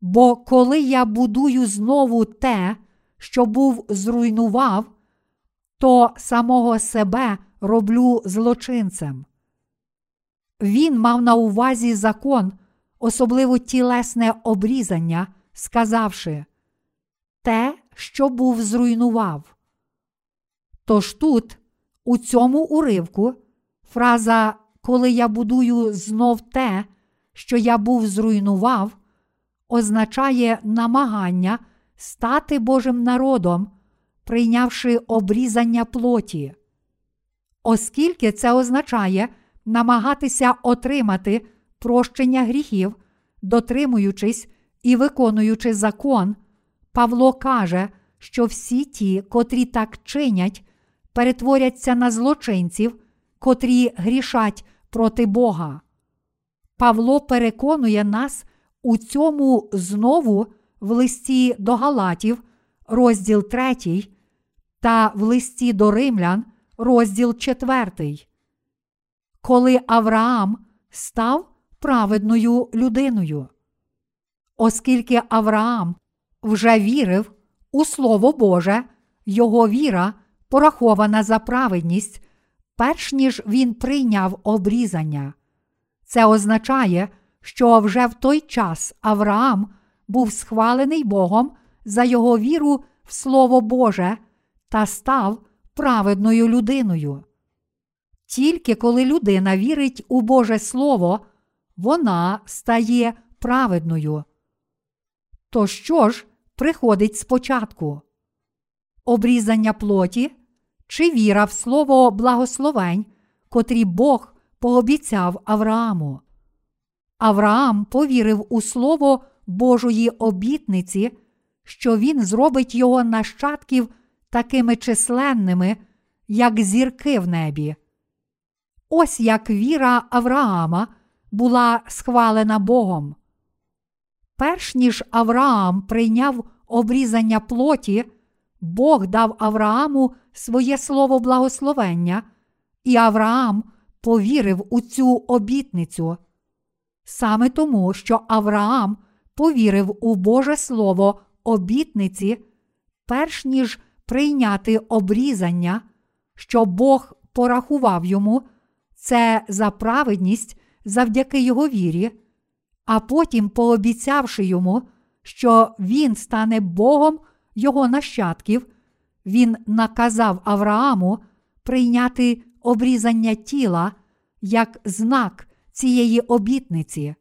Бо коли я будую знову те, що був зруйнував, то самого себе роблю злочинцем. Він мав на увазі закон, особливо тілесне обрізання, сказавши те, що був зруйнував. Тож тут, у цьому уривку, фраза Коли я будую знов те, що я був зруйнував, означає намагання стати Божим народом, прийнявши обрізання плоті. Оскільки це означає намагатися отримати прощення гріхів, дотримуючись і виконуючи закон, Павло каже, що всі ті, котрі так чинять, перетворяться на злочинців, котрі грішать проти Бога. Павло переконує нас у цьому знову в листі до Галатів, розділ 3, та в листі до Римлян, розділ 4. Коли Авраам став праведною людиною. Оскільки Авраам вже вірив у Слово Боже, його віра порахована за праведність, перш ніж він прийняв обрізання. Це означає, що вже в той час Авраам був схвалений Богом за його віру в Слово Боже та став праведною людиною. Тільки коли людина вірить у Боже Слово, вона стає праведною. То що ж приходить спочатку? Обрізання плоті чи віра в слово благословень, котрі Бог пообіцяв Аврааму? Авраам повірив у слово Божої обітниці, що він зробить його нащадків такими численними, як зірки в небі. Ось як віра Авраама була схвалена Богом. Перш ніж Авраам прийняв обрізання плоті, Бог дав Аврааму своє слово благословення, і Авраам повірив у цю обітницю. Саме тому, що Авраам повірив у Боже Слово обітниці, перш ніж прийняти обрізання, що Бог порахував йому, це за праведність завдяки його вірі, а потім пообіцявши йому, що він стане Богом його нащадків, він наказав Аврааму прийняти обрізання тіла як знак цієї обітниці.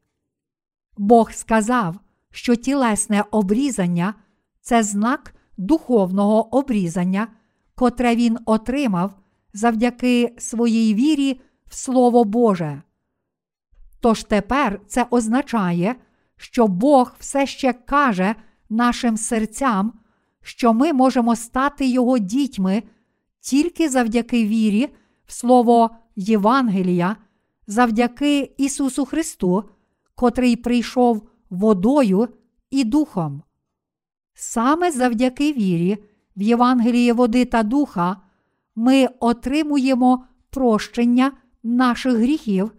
Бог сказав, що тілесне обрізання це знак духовного обрізання, котре він отримав завдяки своїй вірі в Слово Боже. Тож тепер це означає, що Бог все ще каже нашим серцям, що ми можемо стати Його дітьми тільки завдяки вірі Слово Євангелія, завдяки Ісусу Христу, котрий прийшов водою і духом. Саме завдяки вірі в Євангеліє води та духа ми отримуємо прощення наших гріхів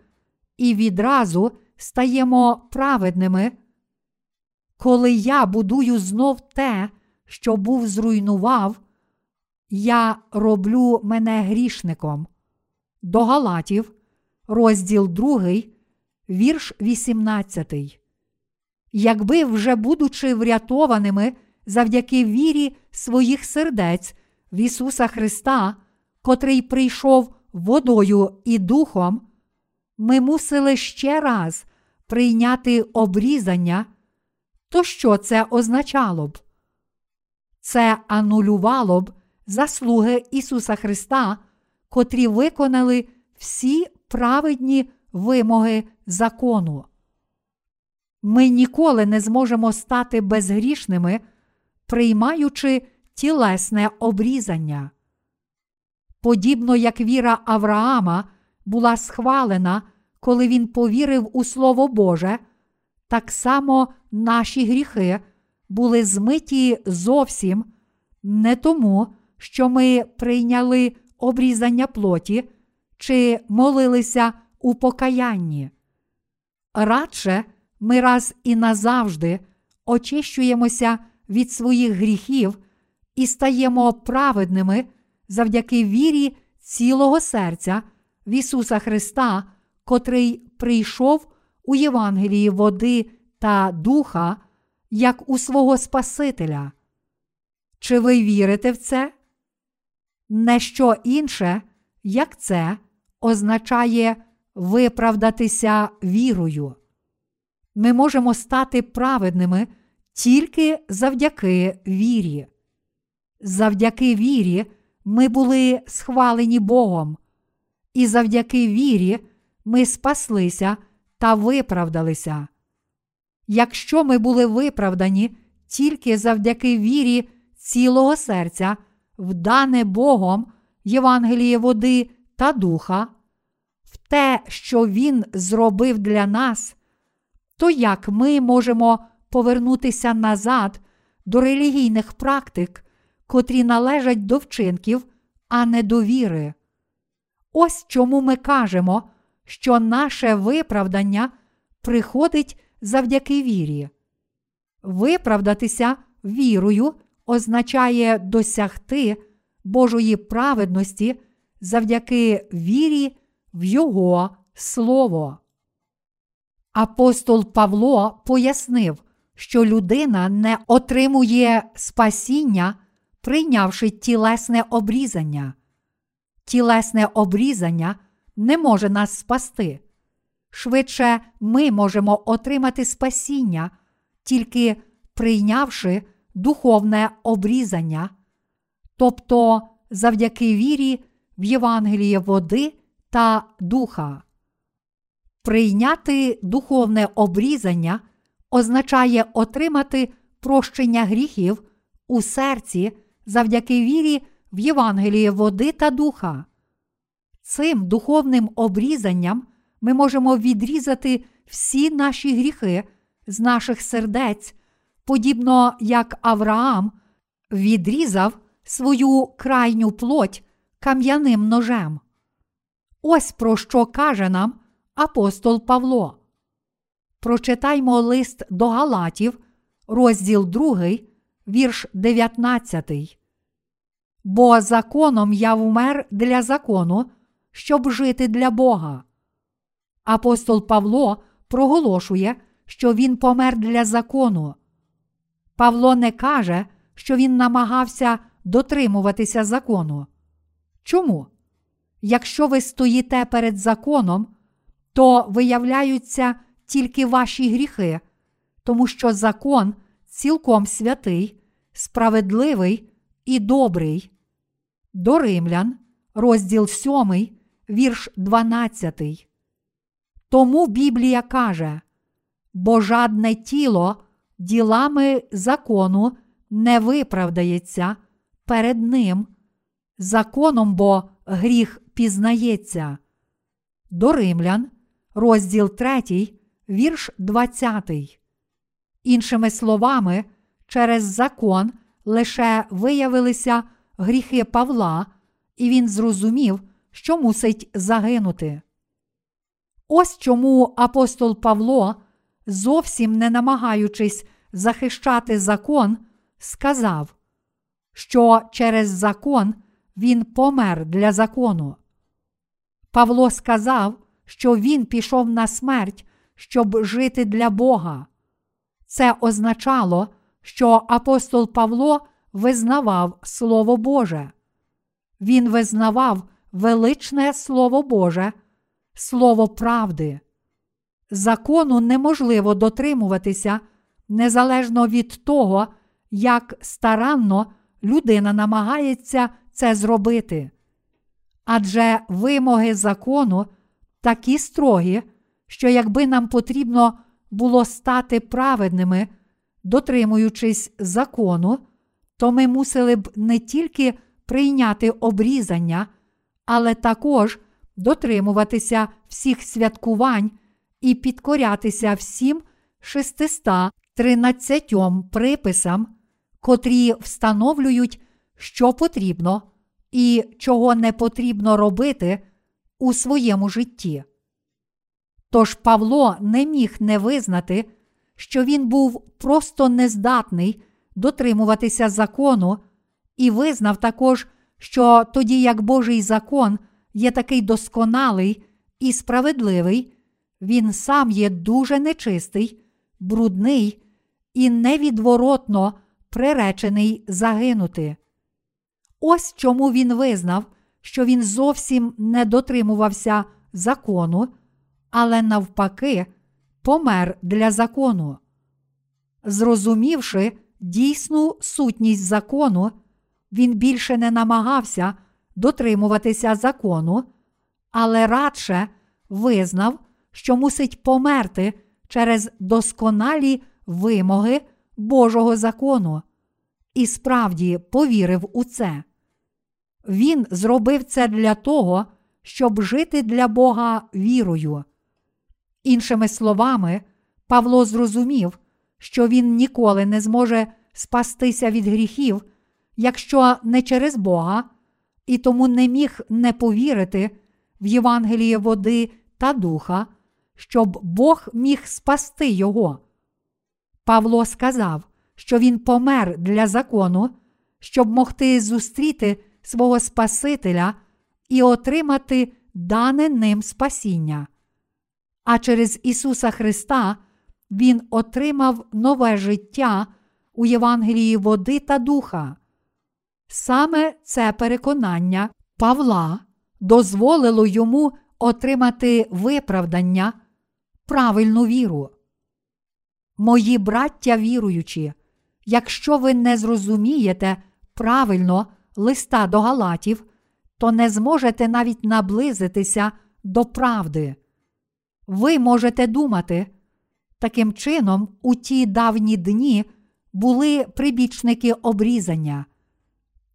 і відразу стаємо праведними. Коли я будую знов те, що був зруйнував, я роблю мене грішником. До Галатів, розділ 2, вірш 18. Якби, вже будучи врятованими завдяки вірі своїх сердець в Ісуса Христа, котрий прийшов водою і духом, ми мусили ще раз прийняти обрізання, то що це означало б? Це анулювало б заслуги Ісуса Христа, котрі виконали всі праведні вимоги закону. Ми ніколи не зможемо стати безгрішними, приймаючи тілесне обрізання. Подібно як віра Авраама була схвалена, коли він повірив у Слово Боже, так само наші гріхи були змиті зовсім не тому, що ми прийняли обрізання плоті чи молилися у покаянні. Радше ми раз і назавжди очищуємося від своїх гріхів і стаємо праведними завдяки вірі цілого серця в Ісуса Христа, котрий прийшов у Євангелії води та духа, як у свого Спасителя. Чи ви вірите в це? Не що інше, як це означає виправдатися вірою. Ми можемо стати праведними тільки завдяки вірі. Завдяки вірі ми були схвалені Богом, і завдяки вірі ми спаслися та виправдалися. Якщо ми були виправдані тільки завдяки вірі цілого серця, вдане Богом Євангеліє води та духа, в те, що Він зробив для нас, то як ми можемо повернутися назад до релігійних практик, котрі належать до вчинків, а не до віри? Ось чому ми кажемо, що наше виправдання приходить завдяки вірі. Виправдатися вірою означає досягти Божої праведності завдяки вірі в Його Слово. Апостол Павло пояснив, що людина не отримує спасіння, прийнявши тілесне обрізання. Тілесне обрізання не може нас спасти. Швидше ми можемо отримати спасіння, тільки прийнявши духовне обрізання, тобто завдяки вірі в Євангеліє води та духа. Прийняти духовне обрізання означає отримати прощення гріхів у серці завдяки вірі в Євангеліє води та духа. Цим духовним обрізанням ми можемо відрізати всі наші гріхи з наших сердець, подібно як Авраам відрізав свою крайню плоть кам'яним ножем. Ось про що каже нам апостол Павло. Прочитаймо лист до Галатів, розділ 2, вірш 19. Бо законом я вмер для закону, щоб жити для Бога. Апостол Павло проголошує, що він помер для закону. Павло не каже, що він намагався дотримуватися закону. Чому? Якщо ви стоїте перед законом, то виявляються тільки ваші гріхи, тому що закон цілком святий, справедливий і добрий. До Римлян, розділ 7, вірш 12. Тому Біблія каже: бо жадне тіло ділами закону не виправдається перед ним, законом бо гріх пізнається. До Римлян, розділ 3, вірш 20. Іншими словами, через закон лише виявилися гріхи Павла, і він зрозумів, що мусить загинути. Ось чому апостол Павло, зовсім не намагаючись захищати закон, сказав, що через закон він помер для закону. Павло сказав, що він пішов на смерть, щоб жити для Бога. Це означало, що апостол Павло визнавав Слово Боже. Він визнавав величне Слово Боже, Слово правди. Закону неможливо дотримуватися незалежно від того, як старанно людина намагається це зробити. Адже вимоги закону такі строгі, що якби нам потрібно було стати праведними, дотримуючись закону, то ми мусили б не тільки прийняти обрізання, але також дотримуватися всіх святкувань і підкорятися всім 613 приписам, котрі встановлюють, що потрібно і чого не потрібно робити у своєму житті. Тож Павло не міг не визнати, що він був просто нездатний дотримуватися закону, і визнав також, що тоді як Божий закон є такий досконалий і справедливий, він сам є дуже нечистий, брудний і невідворотно приречений загинути. Ось чому він визнав, що він зовсім не дотримувався закону, але навпаки, помер для закону. Зрозумівши дійсну сутність закону, він більше не намагався дотримуватися закону, але радше визнав, що мусить померти через досконалі вимоги Божого закону, і справді повірив у це. Він зробив це для того, щоб жити для Бога вірою. Іншими словами, Павло зрозумів, що він ніколи не зможе спастися від гріхів, якщо не через Бога, і тому не міг не повірити в Євангеліє води та духа, щоб Бог міг спасти його. Павло сказав, що він помер для закону, щоб могти зустріти свого Спасителя і отримати дане ним спасіння. А через Ісуса Христа Він отримав нове життя у Євангелії води та духа. Саме це переконання Павла дозволило йому отримати виправдання, правильну віру. Мої браття віруючі, якщо ви не зрозумієте правильно листа до Галатів, то не зможете навіть наблизитися до правди. Ви можете думати, таким чином, у ті давні дні були прибічники обрізання.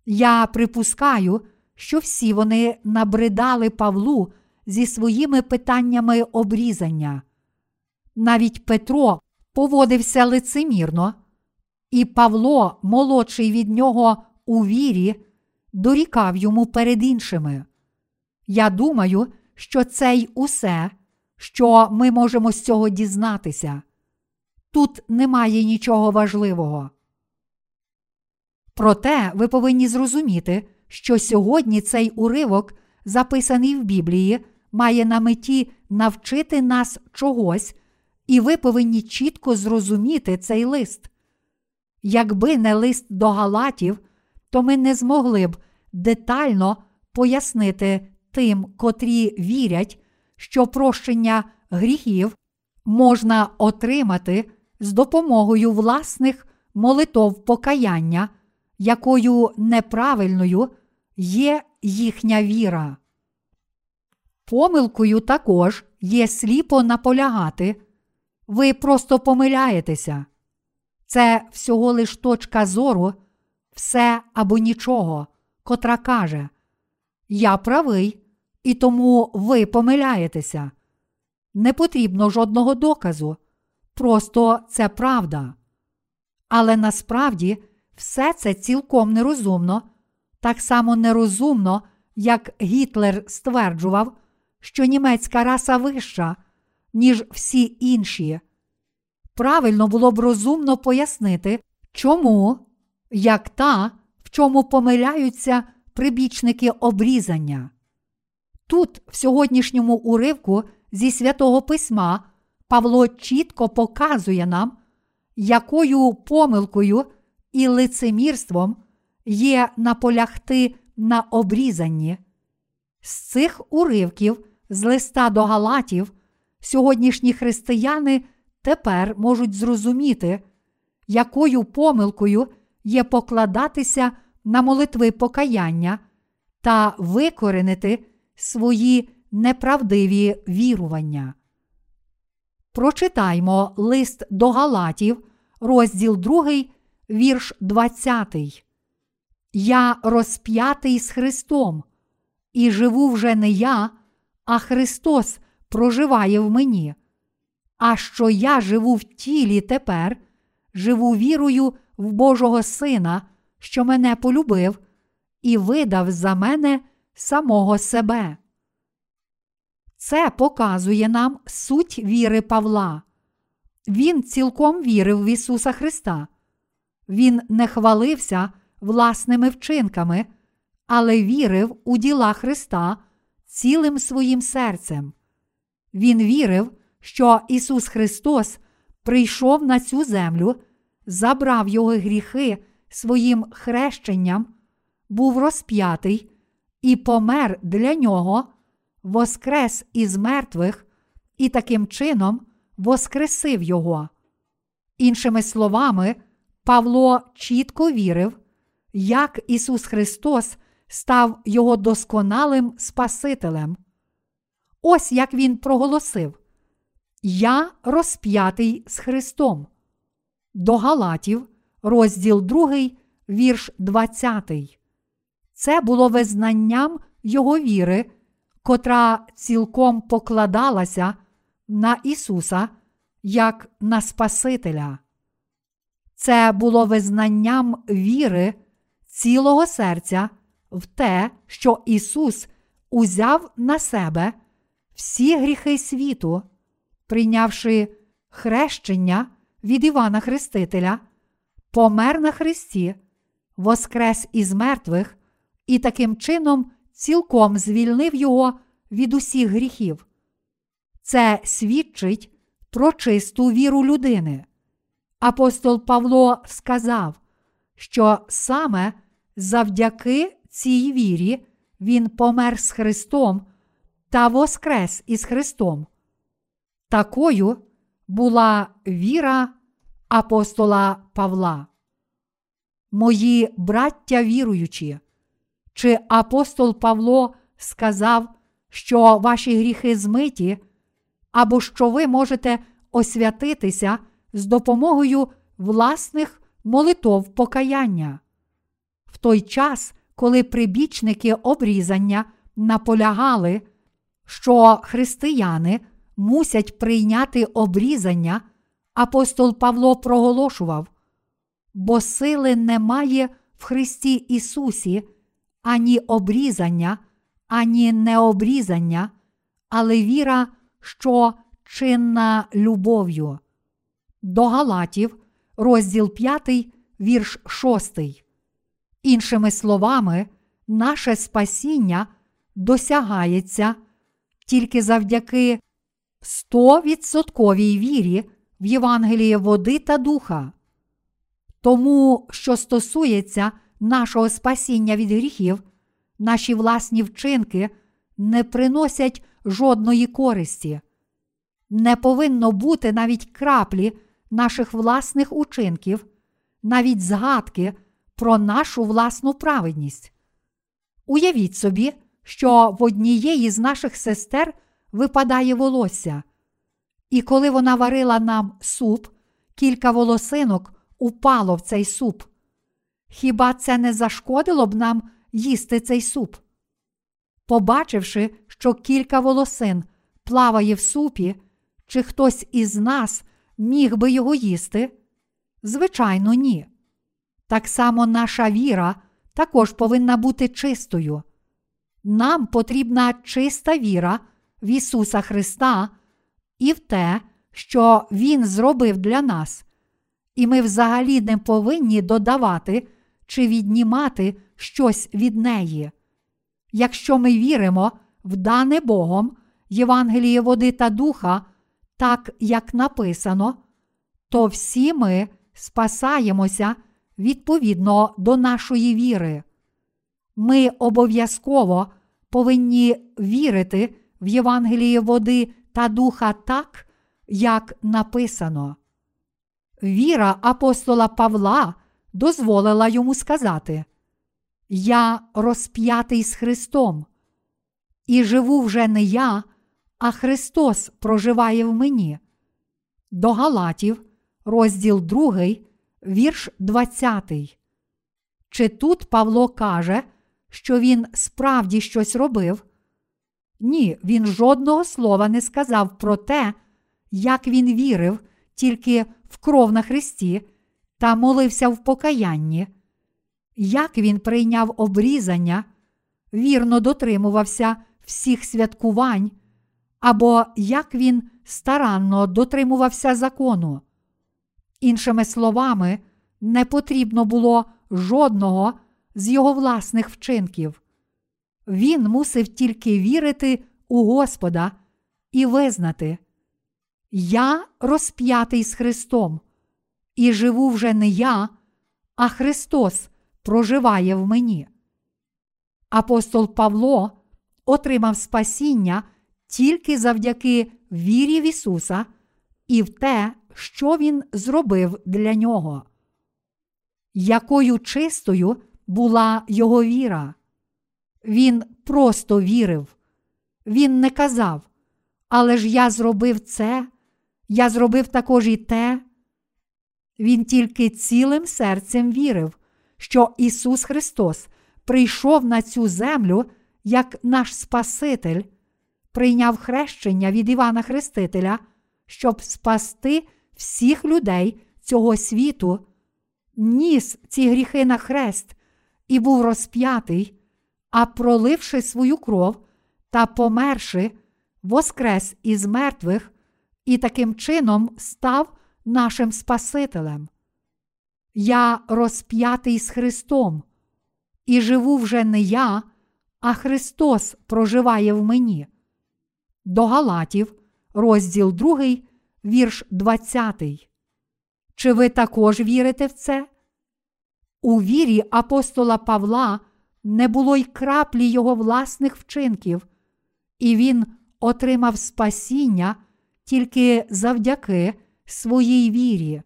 Я припускаю, що всі вони набридали Павлу зі своїми питаннями обрізання. Навіть Петро поводився лицемірно, і Павло, молодший від нього у вірі, дорікав йому перед іншими. Я думаю, що це й усе, що ми можемо з цього дізнатися. Тут немає нічого важливого. Проте ви повинні зрозуміти, що сьогодні цей уривок, записаний в Біблії, має на меті навчити нас чогось, і ви повинні чітко зрозуміти цей лист. Якби не лист до Галатів, то ми не змогли б детально пояснити тим, котрі вірять, що прощення гріхів можна отримати з допомогою власних молитов покаяння, якою неправильною є їхня віра. Помилкою також є сліпо наполягати. Ви просто помиляєтеся. Це всього лиш точка зору, все або нічого, котра каже: Я правий, і тому ви помиляєтеся. Не потрібно жодного доказу, просто це правда. Але насправді все це цілком нерозумно, так само нерозумно, як Гітлер стверджував, що німецька раса вища, ніж всі інші. Правильно було б розумно пояснити, чому, як та, в чому помиляються прибічники обрізання. Тут, в сьогоднішньому уривку зі святого письма, Павло чітко показує нам, якою помилкою і лицемірством є наполягти на обрізанні. З цих уривків з листа до Галатів сьогоднішні християни тепер можуть зрозуміти, якою помилкою є покладатися на молитви покаяння та викоренити свої неправдиві вірування. Прочитаймо лист до Галатів, розділ 2, вірш 20. Я розп'ятий з Христом, і живу вже не я, а Христос проживає в мені. А що я живу в тілі тепер, живу вірою в Божого Сина, що мене полюбив, і видав за мене самого себе. Це показує нам суть віри Павла. Він цілком вірив в Ісуса Христа. Він не хвалився власними вчинками, але вірив у діла Христа цілим своїм серцем. Він вірив, що Ісус Христос прийшов на цю землю, забрав його гріхи своїм хрещенням, був розп'ятий і помер для нього, воскрес із мертвих і таким чином воскресив його. Іншими словами, Павло чітко вірив, як Ісус Христос став його досконалим Спасителем. Ось як Він проголосив: Я розп'ятий з Христом. До Галатів, розділ 2, вірш 20. Це було визнанням Його віри, котра цілком покладалася на Ісуса як на Спасителя. Це було визнанням віри цілого серця в те, що Ісус узяв на себе всі гріхи світу, прийнявши хрещення від Івана Хрестителя, помер на Христі, воскрес із мертвих і таким чином цілком звільнив його від усіх гріхів. Це свідчить про чисту віру людини. Апостол Павло сказав, що саме завдяки цій вірі він помер з Христом та воскрес із Христом. Такою була віра апостола Павла. Мої браття віруючі, чи апостол Павло сказав, що ваші гріхи змиті, або що ви можете освятитися з допомогою власних молитов покаяння. В той час, коли прибічники обрізання наполягали, що християни мусять прийняти обрізання, апостол Павло проголошував, бо сили немає в Христі Ісусі ані обрізання, ані необрізання, але віра, що чинна любов'ю. До Галатів, розділ 5, вірш 6. Іншими словами, наше спасіння досягається тільки завдяки 100% вірі в Євангеліє води та духа. Тому, що стосується нашого спасіння від гріхів, наші власні вчинки не приносять жодної користі. Не повинно бути навіть краплі наших власних учинків, навіть згадки про нашу власну праведність. Уявіть собі, що в однієї з наших сестер випадає волосся, і коли вона варила нам суп, кілька волосинок упало в цей суп. Хіба це не зашкодило б нам їсти цей суп? Побачивши, що кілька волосин плаває в супі, чи хтось із нас міг би його їсти? Звичайно, ні. Так само наша віра також повинна бути чистою. Нам потрібна чиста віра в Ісуса Христа і в те, що Він зробив для нас, і ми взагалі не повинні додавати чи віднімати щось від неї. Якщо ми віримо в дане Богом Євангеліє води та духа, так як написано, то всі ми спасаємося відповідно до нашої віри. Ми обов'язково повинні вірити в Євангеліє води та духа так, як написано. Віра апостола Павла дозволила йому сказати: Я розп'ятий з Христом, і живу вже не я, а Христос проживає в мені. До Галатів, розділ 2, вірш 20. Чи тут Павло каже, що він справді щось робив? Ні, він жодного слова не сказав про те, як він вірив тільки в кров на Христі та молився в покаянні, як він прийняв обрізання, вірно дотримувався всіх святкувань, або як він старанно дотримувався закону. Іншими словами, не потрібно було жодного з його власних вчинків. Він мусив тільки вірити у Господа і визнати, Я розп'ятий з Христом, і живу вже не я, а Христос проживає в мені. Апостол Павло отримав спасіння тільки завдяки вірі в Ісуса і в те, що Він зробив для нього. Якою чистою була його віра? Він просто вірив. Він не казав, але ж я зробив це, я зробив також і те. Він тільки цілим серцем вірив, що Ісус Христос прийшов на цю землю як наш Спаситель, прийняв хрещення від Івана Хрестителя, щоб спасти всіх людей цього світу, ніс ці гріхи на хрест і був розп'ятий, а проливши свою кров та померши, воскрес із мертвих і таким чином став нашим Спасителем. Я розп'ятий з Христом, і живу вже не я, а Христос проживає в мені. До Галатів, розділ 2, вірш 20. Чи ви також вірите в це? У вірі апостола Павла не було й краплі його власних вчинків, і він отримав спасіння тільки завдяки своїй вірі.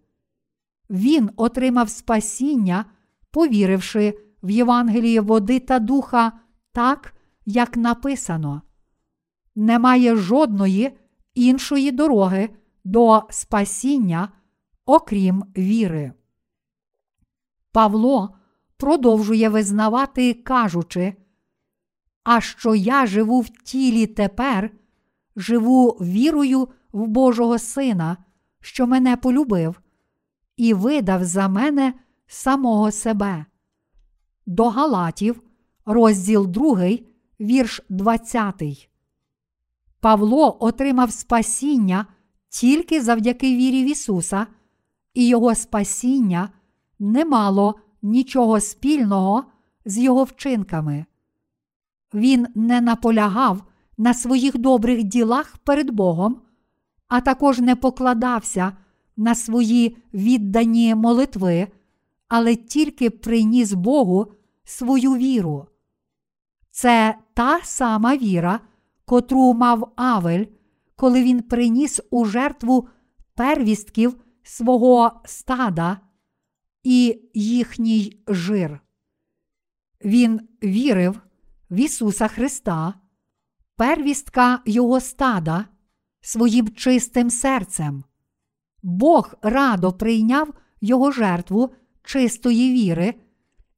Він отримав спасіння, повіривши в Євангеліє води та духа так, як написано. Немає жодної іншої дороги до спасіння, окрім віри. Павло продовжує визнавати, кажучи, а що я живу в тілі тепер, живу вірою в Божого Сина, що мене полюбив, і видав за мене самого себе. До Галатів, розділ 2, вірш 20. Павло отримав спасіння тільки завдяки вірі в Ісуса, і Його спасіння не мало нічого спільного з його вчинками. Він не наполягав на своїх добрих ділах перед Богом, а також не покладався на свої віддані молитви, але тільки приніс Богу свою віру. Це та сама віра, котру мав Авель, коли він приніс у жертву первістків свого стада і їхній жир. Він вірив в Ісуса Христа, первістка Його стада, своїм чистим серцем. Бог радо прийняв Його жертву чистої віри,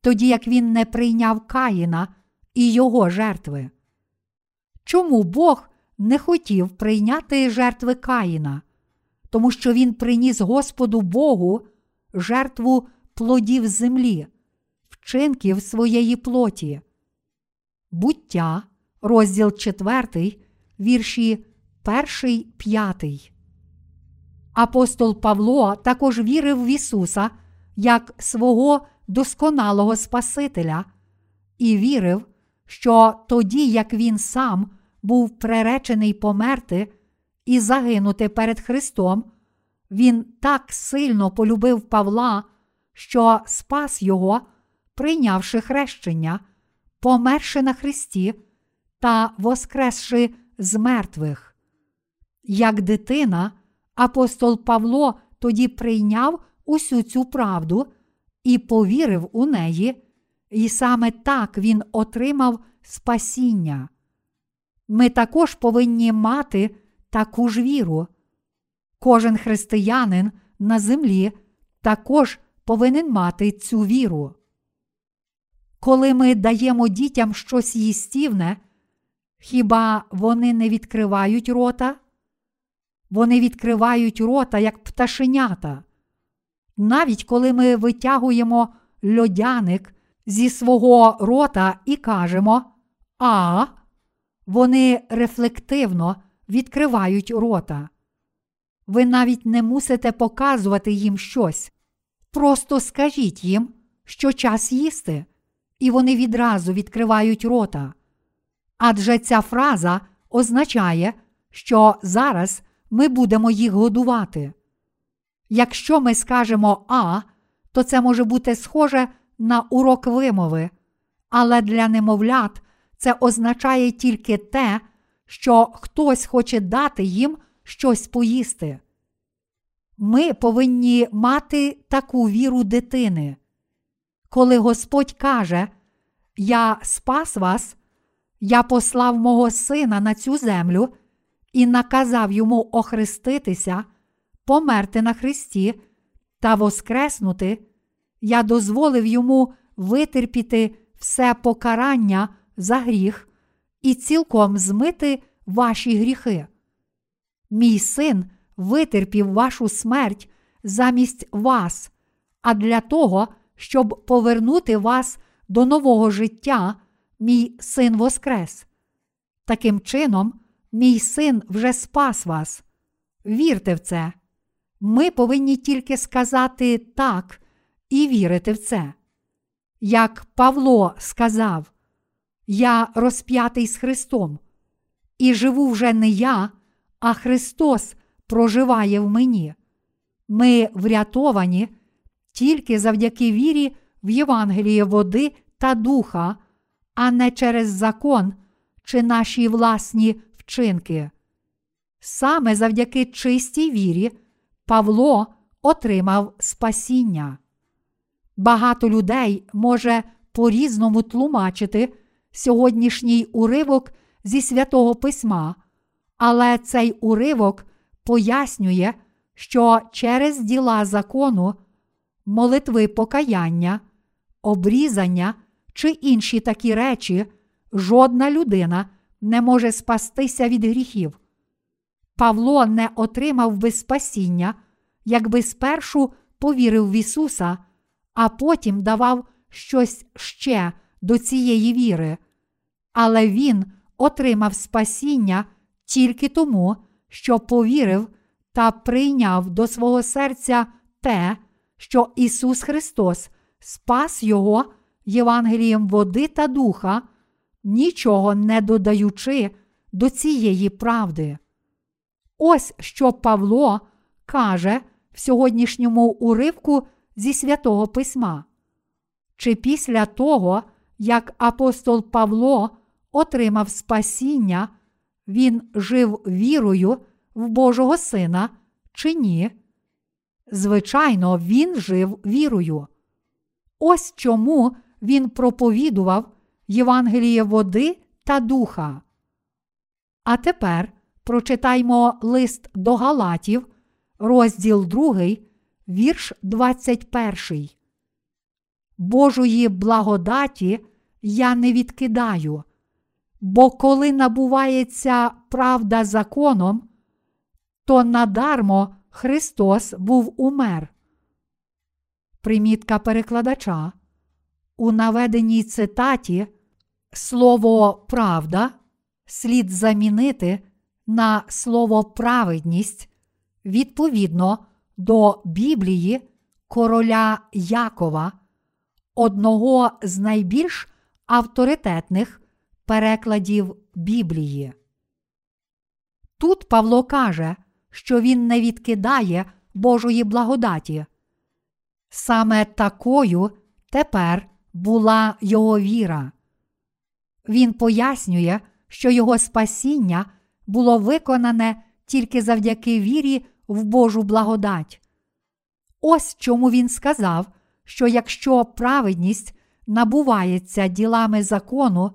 тоді як він не прийняв Каїна і його жертви. Чому Бог не хотів прийняти жертви Каїна? Тому що він приніс Господу Богу жертву плодів землі, вчинків своєї плоті. Буття, розділ 4, вірші 1, 5. Апостол Павло також вірив в Ісуса як свого досконалого Спасителя і вірив, що тоді, як він сам був приречений померти і загинути перед Христом, він так сильно полюбив Павла, що спас його, прийнявши хрещення, померши на Христі та воскресши з мертвих. Як дитина, апостол Павло тоді прийняв усю цю правду і повірив у неї, і саме так він отримав спасіння. Ми також повинні мати таку ж віру. Кожен християнин на землі також повинен мати цю віру. Коли ми даємо дітям щось їстівне, хіба вони не відкривають рота? Вони відкривають рота, як пташенята. Навіть коли ми витягуємо льодяник зі свого рота і кажемо А, вони рефлективно відкривають рота. Ви навіть не мусите показувати їм щось. Просто скажіть їм, що час їсти, і вони відразу відкривають рота. Адже ця фраза означає, що зараз ми будемо їх годувати. Якщо ми скажемо А, то це може бути схоже на урок вимови, але для немовлят це означає тільки те, що хтось хоче дати їм щось поїсти. Ми повинні мати таку віру дитини. Коли Господь каже, Я спас вас, я послав мого сина на цю землю і наказав йому охреститися, померти на Христі та воскреснути, я дозволив йому витерпіти все покарання за гріх і цілком змити ваші гріхи. Мій син витерпів вашу смерть замість вас, а для того, щоб повернути вас до нового життя, мій син Воскрес. Таким чином, мій син вже спас вас. Вірте в це. Ми повинні тільки сказати так і вірити в це. як Павло сказав, Я розп'ятий з Христом, і живу вже не я, а Христос проживає в мені. Ми врятовані тільки завдяки вірі в Євангеліє води та духа, а не через закон чи наші власні вчинки. Саме завдяки чистій вірі Павло отримав спасіння. Багато людей може по різному тлумачити сьогоднішній уривок зі святого письма, але цей уривок пояснює, що через діла закону, молитви покаяння, обрізання чи інші такі речі жодна людина не може спастися від гріхів. Павло не отримав би спасіння, якби спершу повірив в Ісуса, а потім давав щось ще до цієї віри. Але він отримав спасіння тільки тому, що повірив та прийняв до свого серця те, що Ісус Христос спас Його Євангелієм води та духа, нічого не додаючи до цієї правди. Ось що Павло каже в сьогоднішньому уривку зі святого Письма. Чи після того, як апостол Павло отримав спасіння, він жив вірою в Божого Сина, чи ні? Звичайно, він жив вірою. Ось чому він проповідував Євангеліє води та духа. А тепер прочитаймо лист до Галатів, розділ 2, вірш 21. Божої благодаті я не відкидаю, бо коли набувається правда законом, то надармо Христос був умер. Примітка перекладача. У наведеній цитаті слово правда слід замінити на слово праведність відповідно до Біблії короля Якова, одного з найбільш авторитетних перекладів Біблії. Тут Павло каже, що він не відкидає Божої благодаті. Саме такою тепер була його віра. Він пояснює, що його спасіння було виконане тільки завдяки вірі в Божу благодать. Ось чому він сказав, що якщо праведність набувається ділами закону,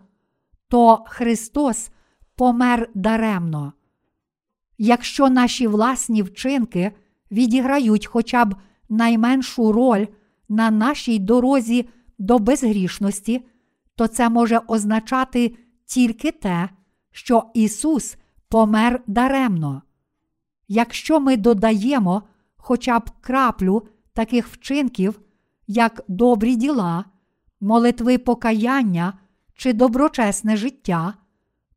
то Христос помер даремно. Якщо наші власні вчинки відіграють хоча б найменшу роль на нашій дорозі до безгрішності, то це може означати тільки те, що Ісус помер даремно. Якщо ми додаємо хоча б краплю таких вчинків, як добрі діла, молитви покаяння чи доброчесне життя,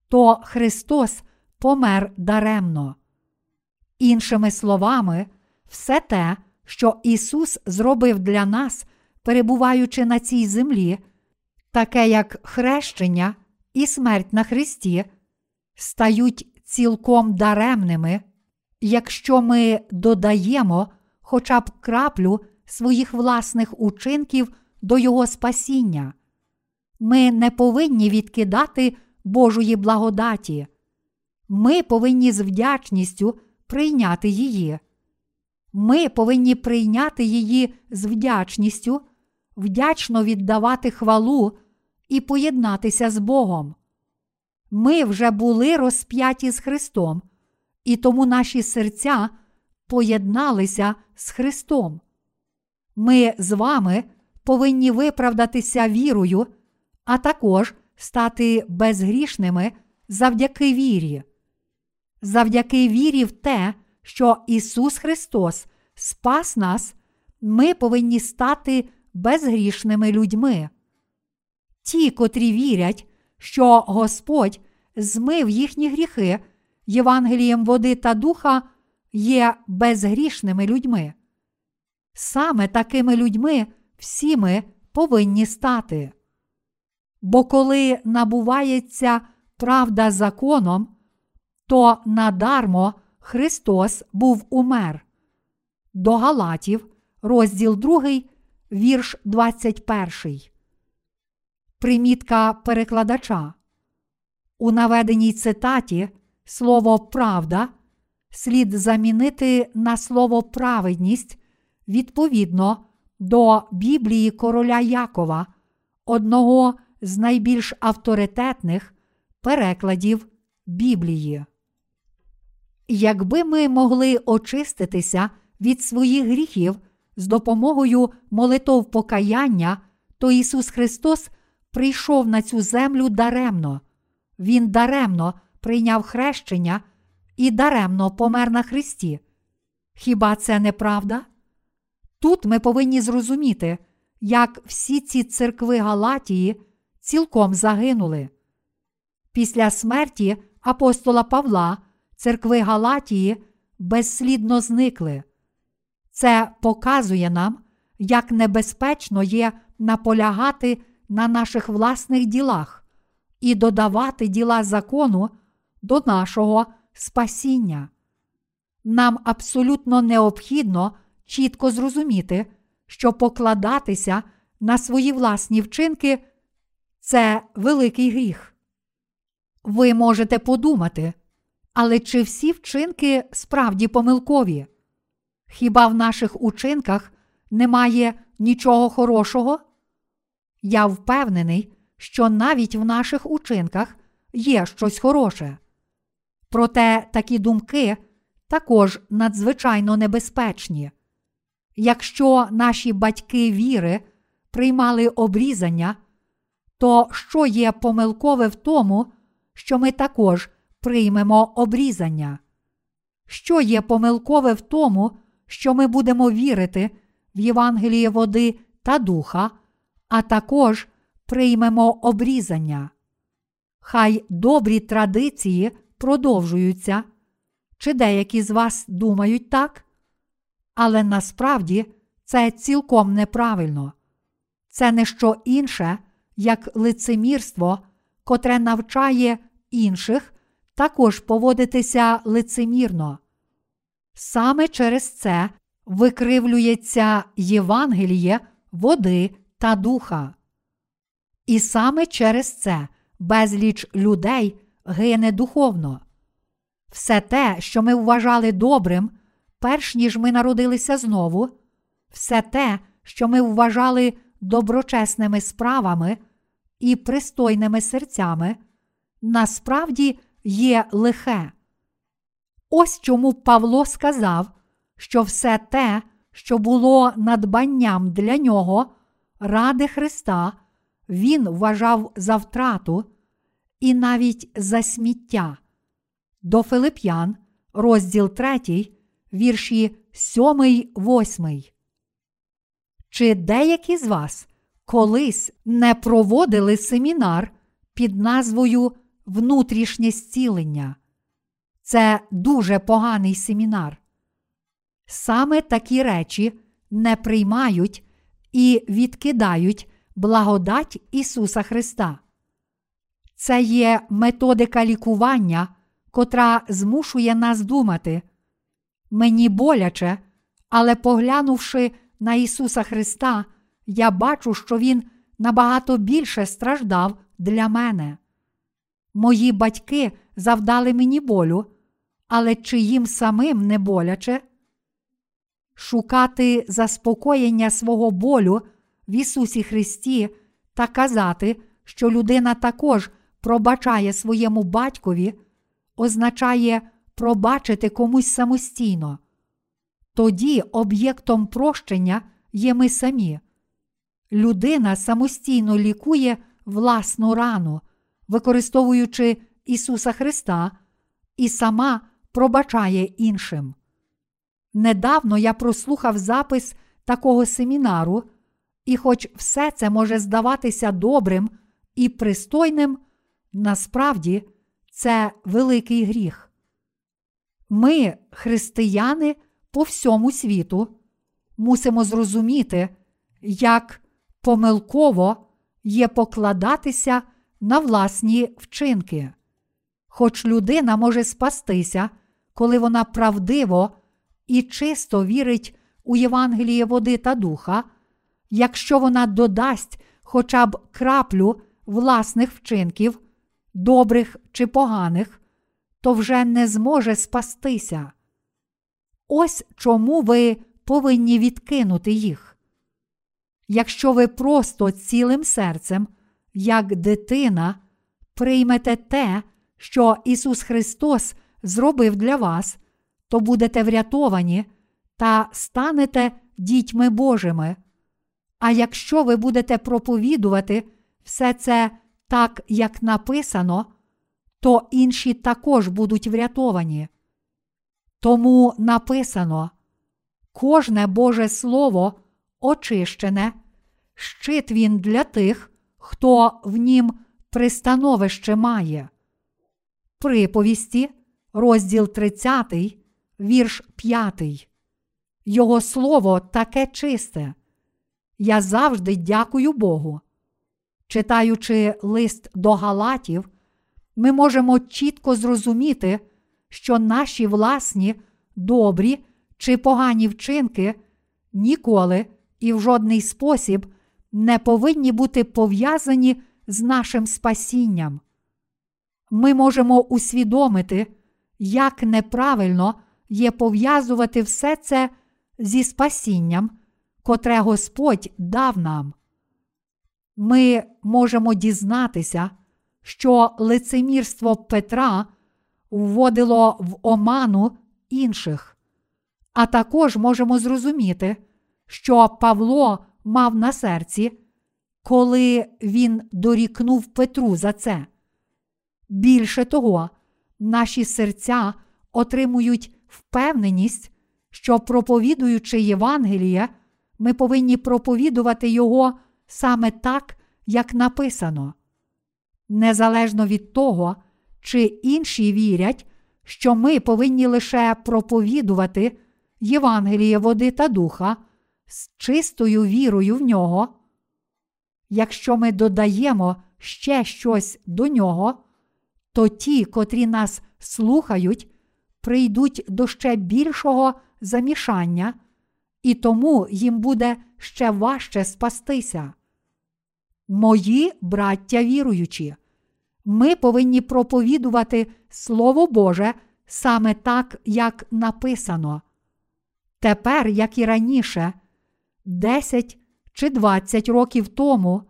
то Христос помер даремно. Іншими словами, все те, що Ісус зробив для нас, перебуваючи на цій землі, таке як хрещення і смерть на Христі, стають цілком даремними, якщо ми додаємо хоча б краплю своїх власних учинків до Його спасіння. Ми не повинні відкидати Божої благодаті. Ми повинні з вдячністю прийняти її. Ми повинні прийняти її з вдячністю, вдячно віддавати хвалу і поєднатися з Богом. Ми вже були розп'яті з Христом, і тому наші серця поєдналися з Христом. Ми з вами повинні виправдатися вірою, а також стати безгрішними завдяки вірі. Завдяки вірі в те, що Ісус Христос спас нас, ми повинні стати безгрішними людьми. Ті, котрі вірять, що Господь змив їхні гріхи Євангелієм води та духа, є безгрішними людьми. Саме такими людьми всі ми повинні стати. Бо коли набувається правда законом, то надармо Христос був умер. До Галатів, розділ 2, вірш 21. Примітка перекладача. У наведеній цитаті слово правда слід замінити на слово праведність відповідно до Біблії короля Якова, одного з найбільш авторитетних перекладів Біблії. Якби ми могли очиститися від своїх гріхів з допомогою молитов покаяння, то Ісус Христос прийшов на цю землю даремно. Він даремно прийняв хрещення і даремно помер на Христі. Хіба це не правда? Тут ми повинні зрозуміти, як всі ці церкви Галатії цілком загинули. Після смерті апостола Павла церкви Галатії безслідно зникли. Це показує нам, як небезпечно є наполягати на наших власних ділах і додавати діла закону до нашого спасіння. Нам абсолютно необхідно чітко зрозуміти, що покладатися на свої власні вчинки це великий гріх. Ви можете подумати, але чи всі вчинки справді помилкові? Хіба в наших учинках немає нічого хорошого? Я впевнений, що навіть в наших учинках є щось хороше. Проте такі думки також надзвичайно небезпечні. Якщо наші батьки віри приймали обрізання, то що є помилкове в тому, що ми також приймемо обрізання? Що є помилкове в тому, що ми будемо вірити в Євангеліє води та духа, а також приймемо обрізання? Хай добрі традиції продовжуються. Чи деякі з вас думають так? Але насправді це цілком неправильно. Це не що інше, як лицемірство, котре навчає інших також поводитися лицемірно. Саме через це викривлюється Євангеліє води та духа. І саме через це безліч людей гине духовно. Все те, що ми вважали добрим, перш ніж ми народилися знову, все те, що ми вважали доброчесними справами і пристойними серцями, насправді є лихе. Ось чому Павло сказав, що все те, що було надбанням для нього, ради Христа, він вважав за втрату і навіть за сміття. До Филип'ян, розділ 3, вірші 7, 8. Чи деякі з вас колись не проводили семінар під назвою Внутрішнє зцілення? Це дуже поганий семінар. Саме такі речі не приймають і відкидають благодать Ісуса Христа. Це є методика лікування, котра змушує нас думати. Мені боляче, але поглянувши на Ісуса Христа, я бачу, що Він набагато більше страждав для мене. Мої батьки завдали мені болю, але чи їм самим не боляче? Шукати заспокоєння свого болю в Ісусі Христі та казати, що людина також пробачає своєму батькові, означає пробачити комусь самостійно. Тоді об'єктом прощення є ми самі. Людина самостійно лікує власну рану, використовуючи Ісуса Христа, і сама пробачає іншим. Недавно я прослухав запис такого семінару, і, хоч все це може здаватися добрим і пристойним, насправді це великий гріх. Ми, християни по всьому світу, мусимо зрозуміти, як помилково є покладатися на власні вчинки. Хоч людина може спастися, коли вона правдиво і чисто вірить у Євангеліє води та духа, якщо вона додасть хоча б краплю власних вчинків, добрих чи поганих, то вже не зможе спастися. Ось чому ви повинні відкинути їх. Якщо ви просто цілим серцем, як дитина, приймете те, що Ісус Христос зробив для вас, то будете врятовані та станете дітьми Божими. А якщо ви будете проповідувати все це так, як написано, то інші також будуть врятовані. Тому написано кожне Боже Слово очищене, щит він для тих, хто в нім пристановище має. Приповісті, розділ 30, вірш 5. Його слово таке чисте. Я завжди дякую Богу. Читаючи лист до Галатів, ми можемо чітко зрозуміти, що наші власні добрі чи погані вчинки ніколи і в жодний спосіб не повинні бути пов'язані з нашим спасінням. Ми можемо усвідомити, як неправильно є пов'язувати все це зі спасінням, котре Господь дав нам. Ми можемо дізнатися, що лицемірство Петра вводило в оману інших, а також можемо зрозуміти, що Павло мав на серці, коли він дорікнув Петру за це. Більше того, наші серця отримують впевненість, що проповідуючи Євангеліє, ми повинні проповідувати його саме так, як написано. Незалежно від того, чи інші вірять, що ми повинні лише проповідувати Євангеліє води та духа з чистою вірою в нього. Якщо ми додаємо ще щось до нього, то ті, котрі нас слухають, прийдуть до ще більшого замішання, і тому їм буде ще важче спастися. Мої браття віруючі, ми повинні проповідувати Слово Боже саме так, як написано. Тепер, як і раніше, 10 чи 20 років тому,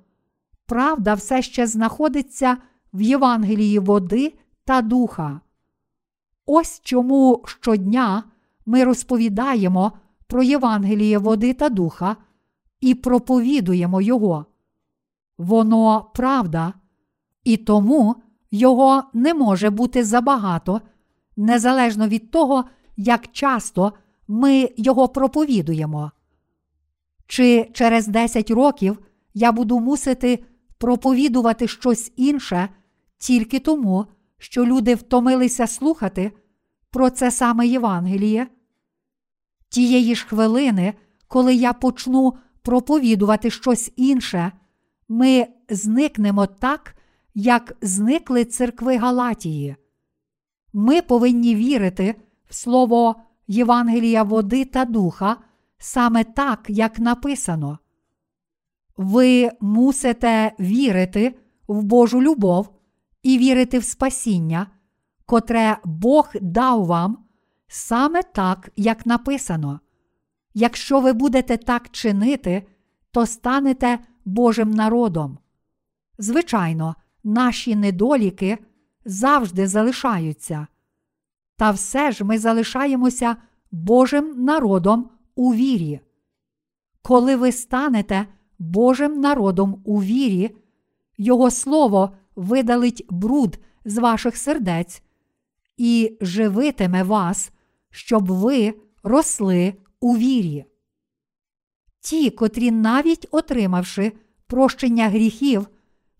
правда все ще знаходиться в Євангелії води та духа. Ось чому щодня ми розповідаємо про Євангеліє води та духа і проповідуємо Його. Воно правда, і тому його не може бути забагато, незалежно від того, як часто ми його проповідуємо. Чи через 10 років я буду мусити проповідувати щось інше тільки тому, що люди втомилися слухати про це саме Євангеліє? Тієї ж хвилини, коли я почну проповідувати щось інше, ми зникнемо так, як зникли церкви Галатії. Ми повинні вірити в слово Євангелія води та духа саме так, як написано. Ви мусите вірити в Божу любов і вірити в спасіння, котре Бог дав вам саме так, як написано. Якщо ви будете так чинити, то станете Божим народом. Звичайно, наші недоліки завжди залишаються. Та все ж ми залишаємося Божим народом у вірі. Коли ви станете Божим народом у вірі, Його Слово видалить бруд з ваших сердець і живитиме вас, щоб ви росли у вірі. Ті, котрі, навіть отримавши прощення гріхів,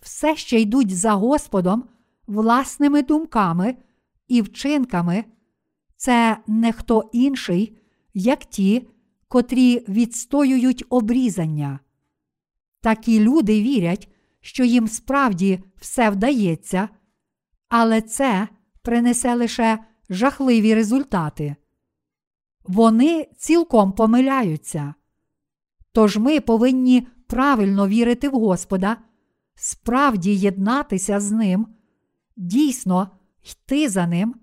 все ще йдуть за Господом власними думками і вчинками, це не хто інший, як ті, котрі відстоюють обрізання. Такі люди вірять, що їм справді все вдається, але це принесе лише жахливі результати. Вони цілком помиляються. Тож ми повинні правильно вірити в Господа, справді єднатися з Ним, дійсно йти за Ним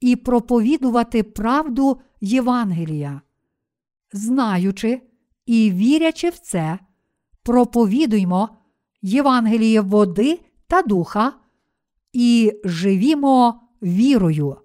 і проповідувати правду Євангелія. Знаючи і вірячи в це, проповідуймо Євангеліє води та духа і живімо вірою.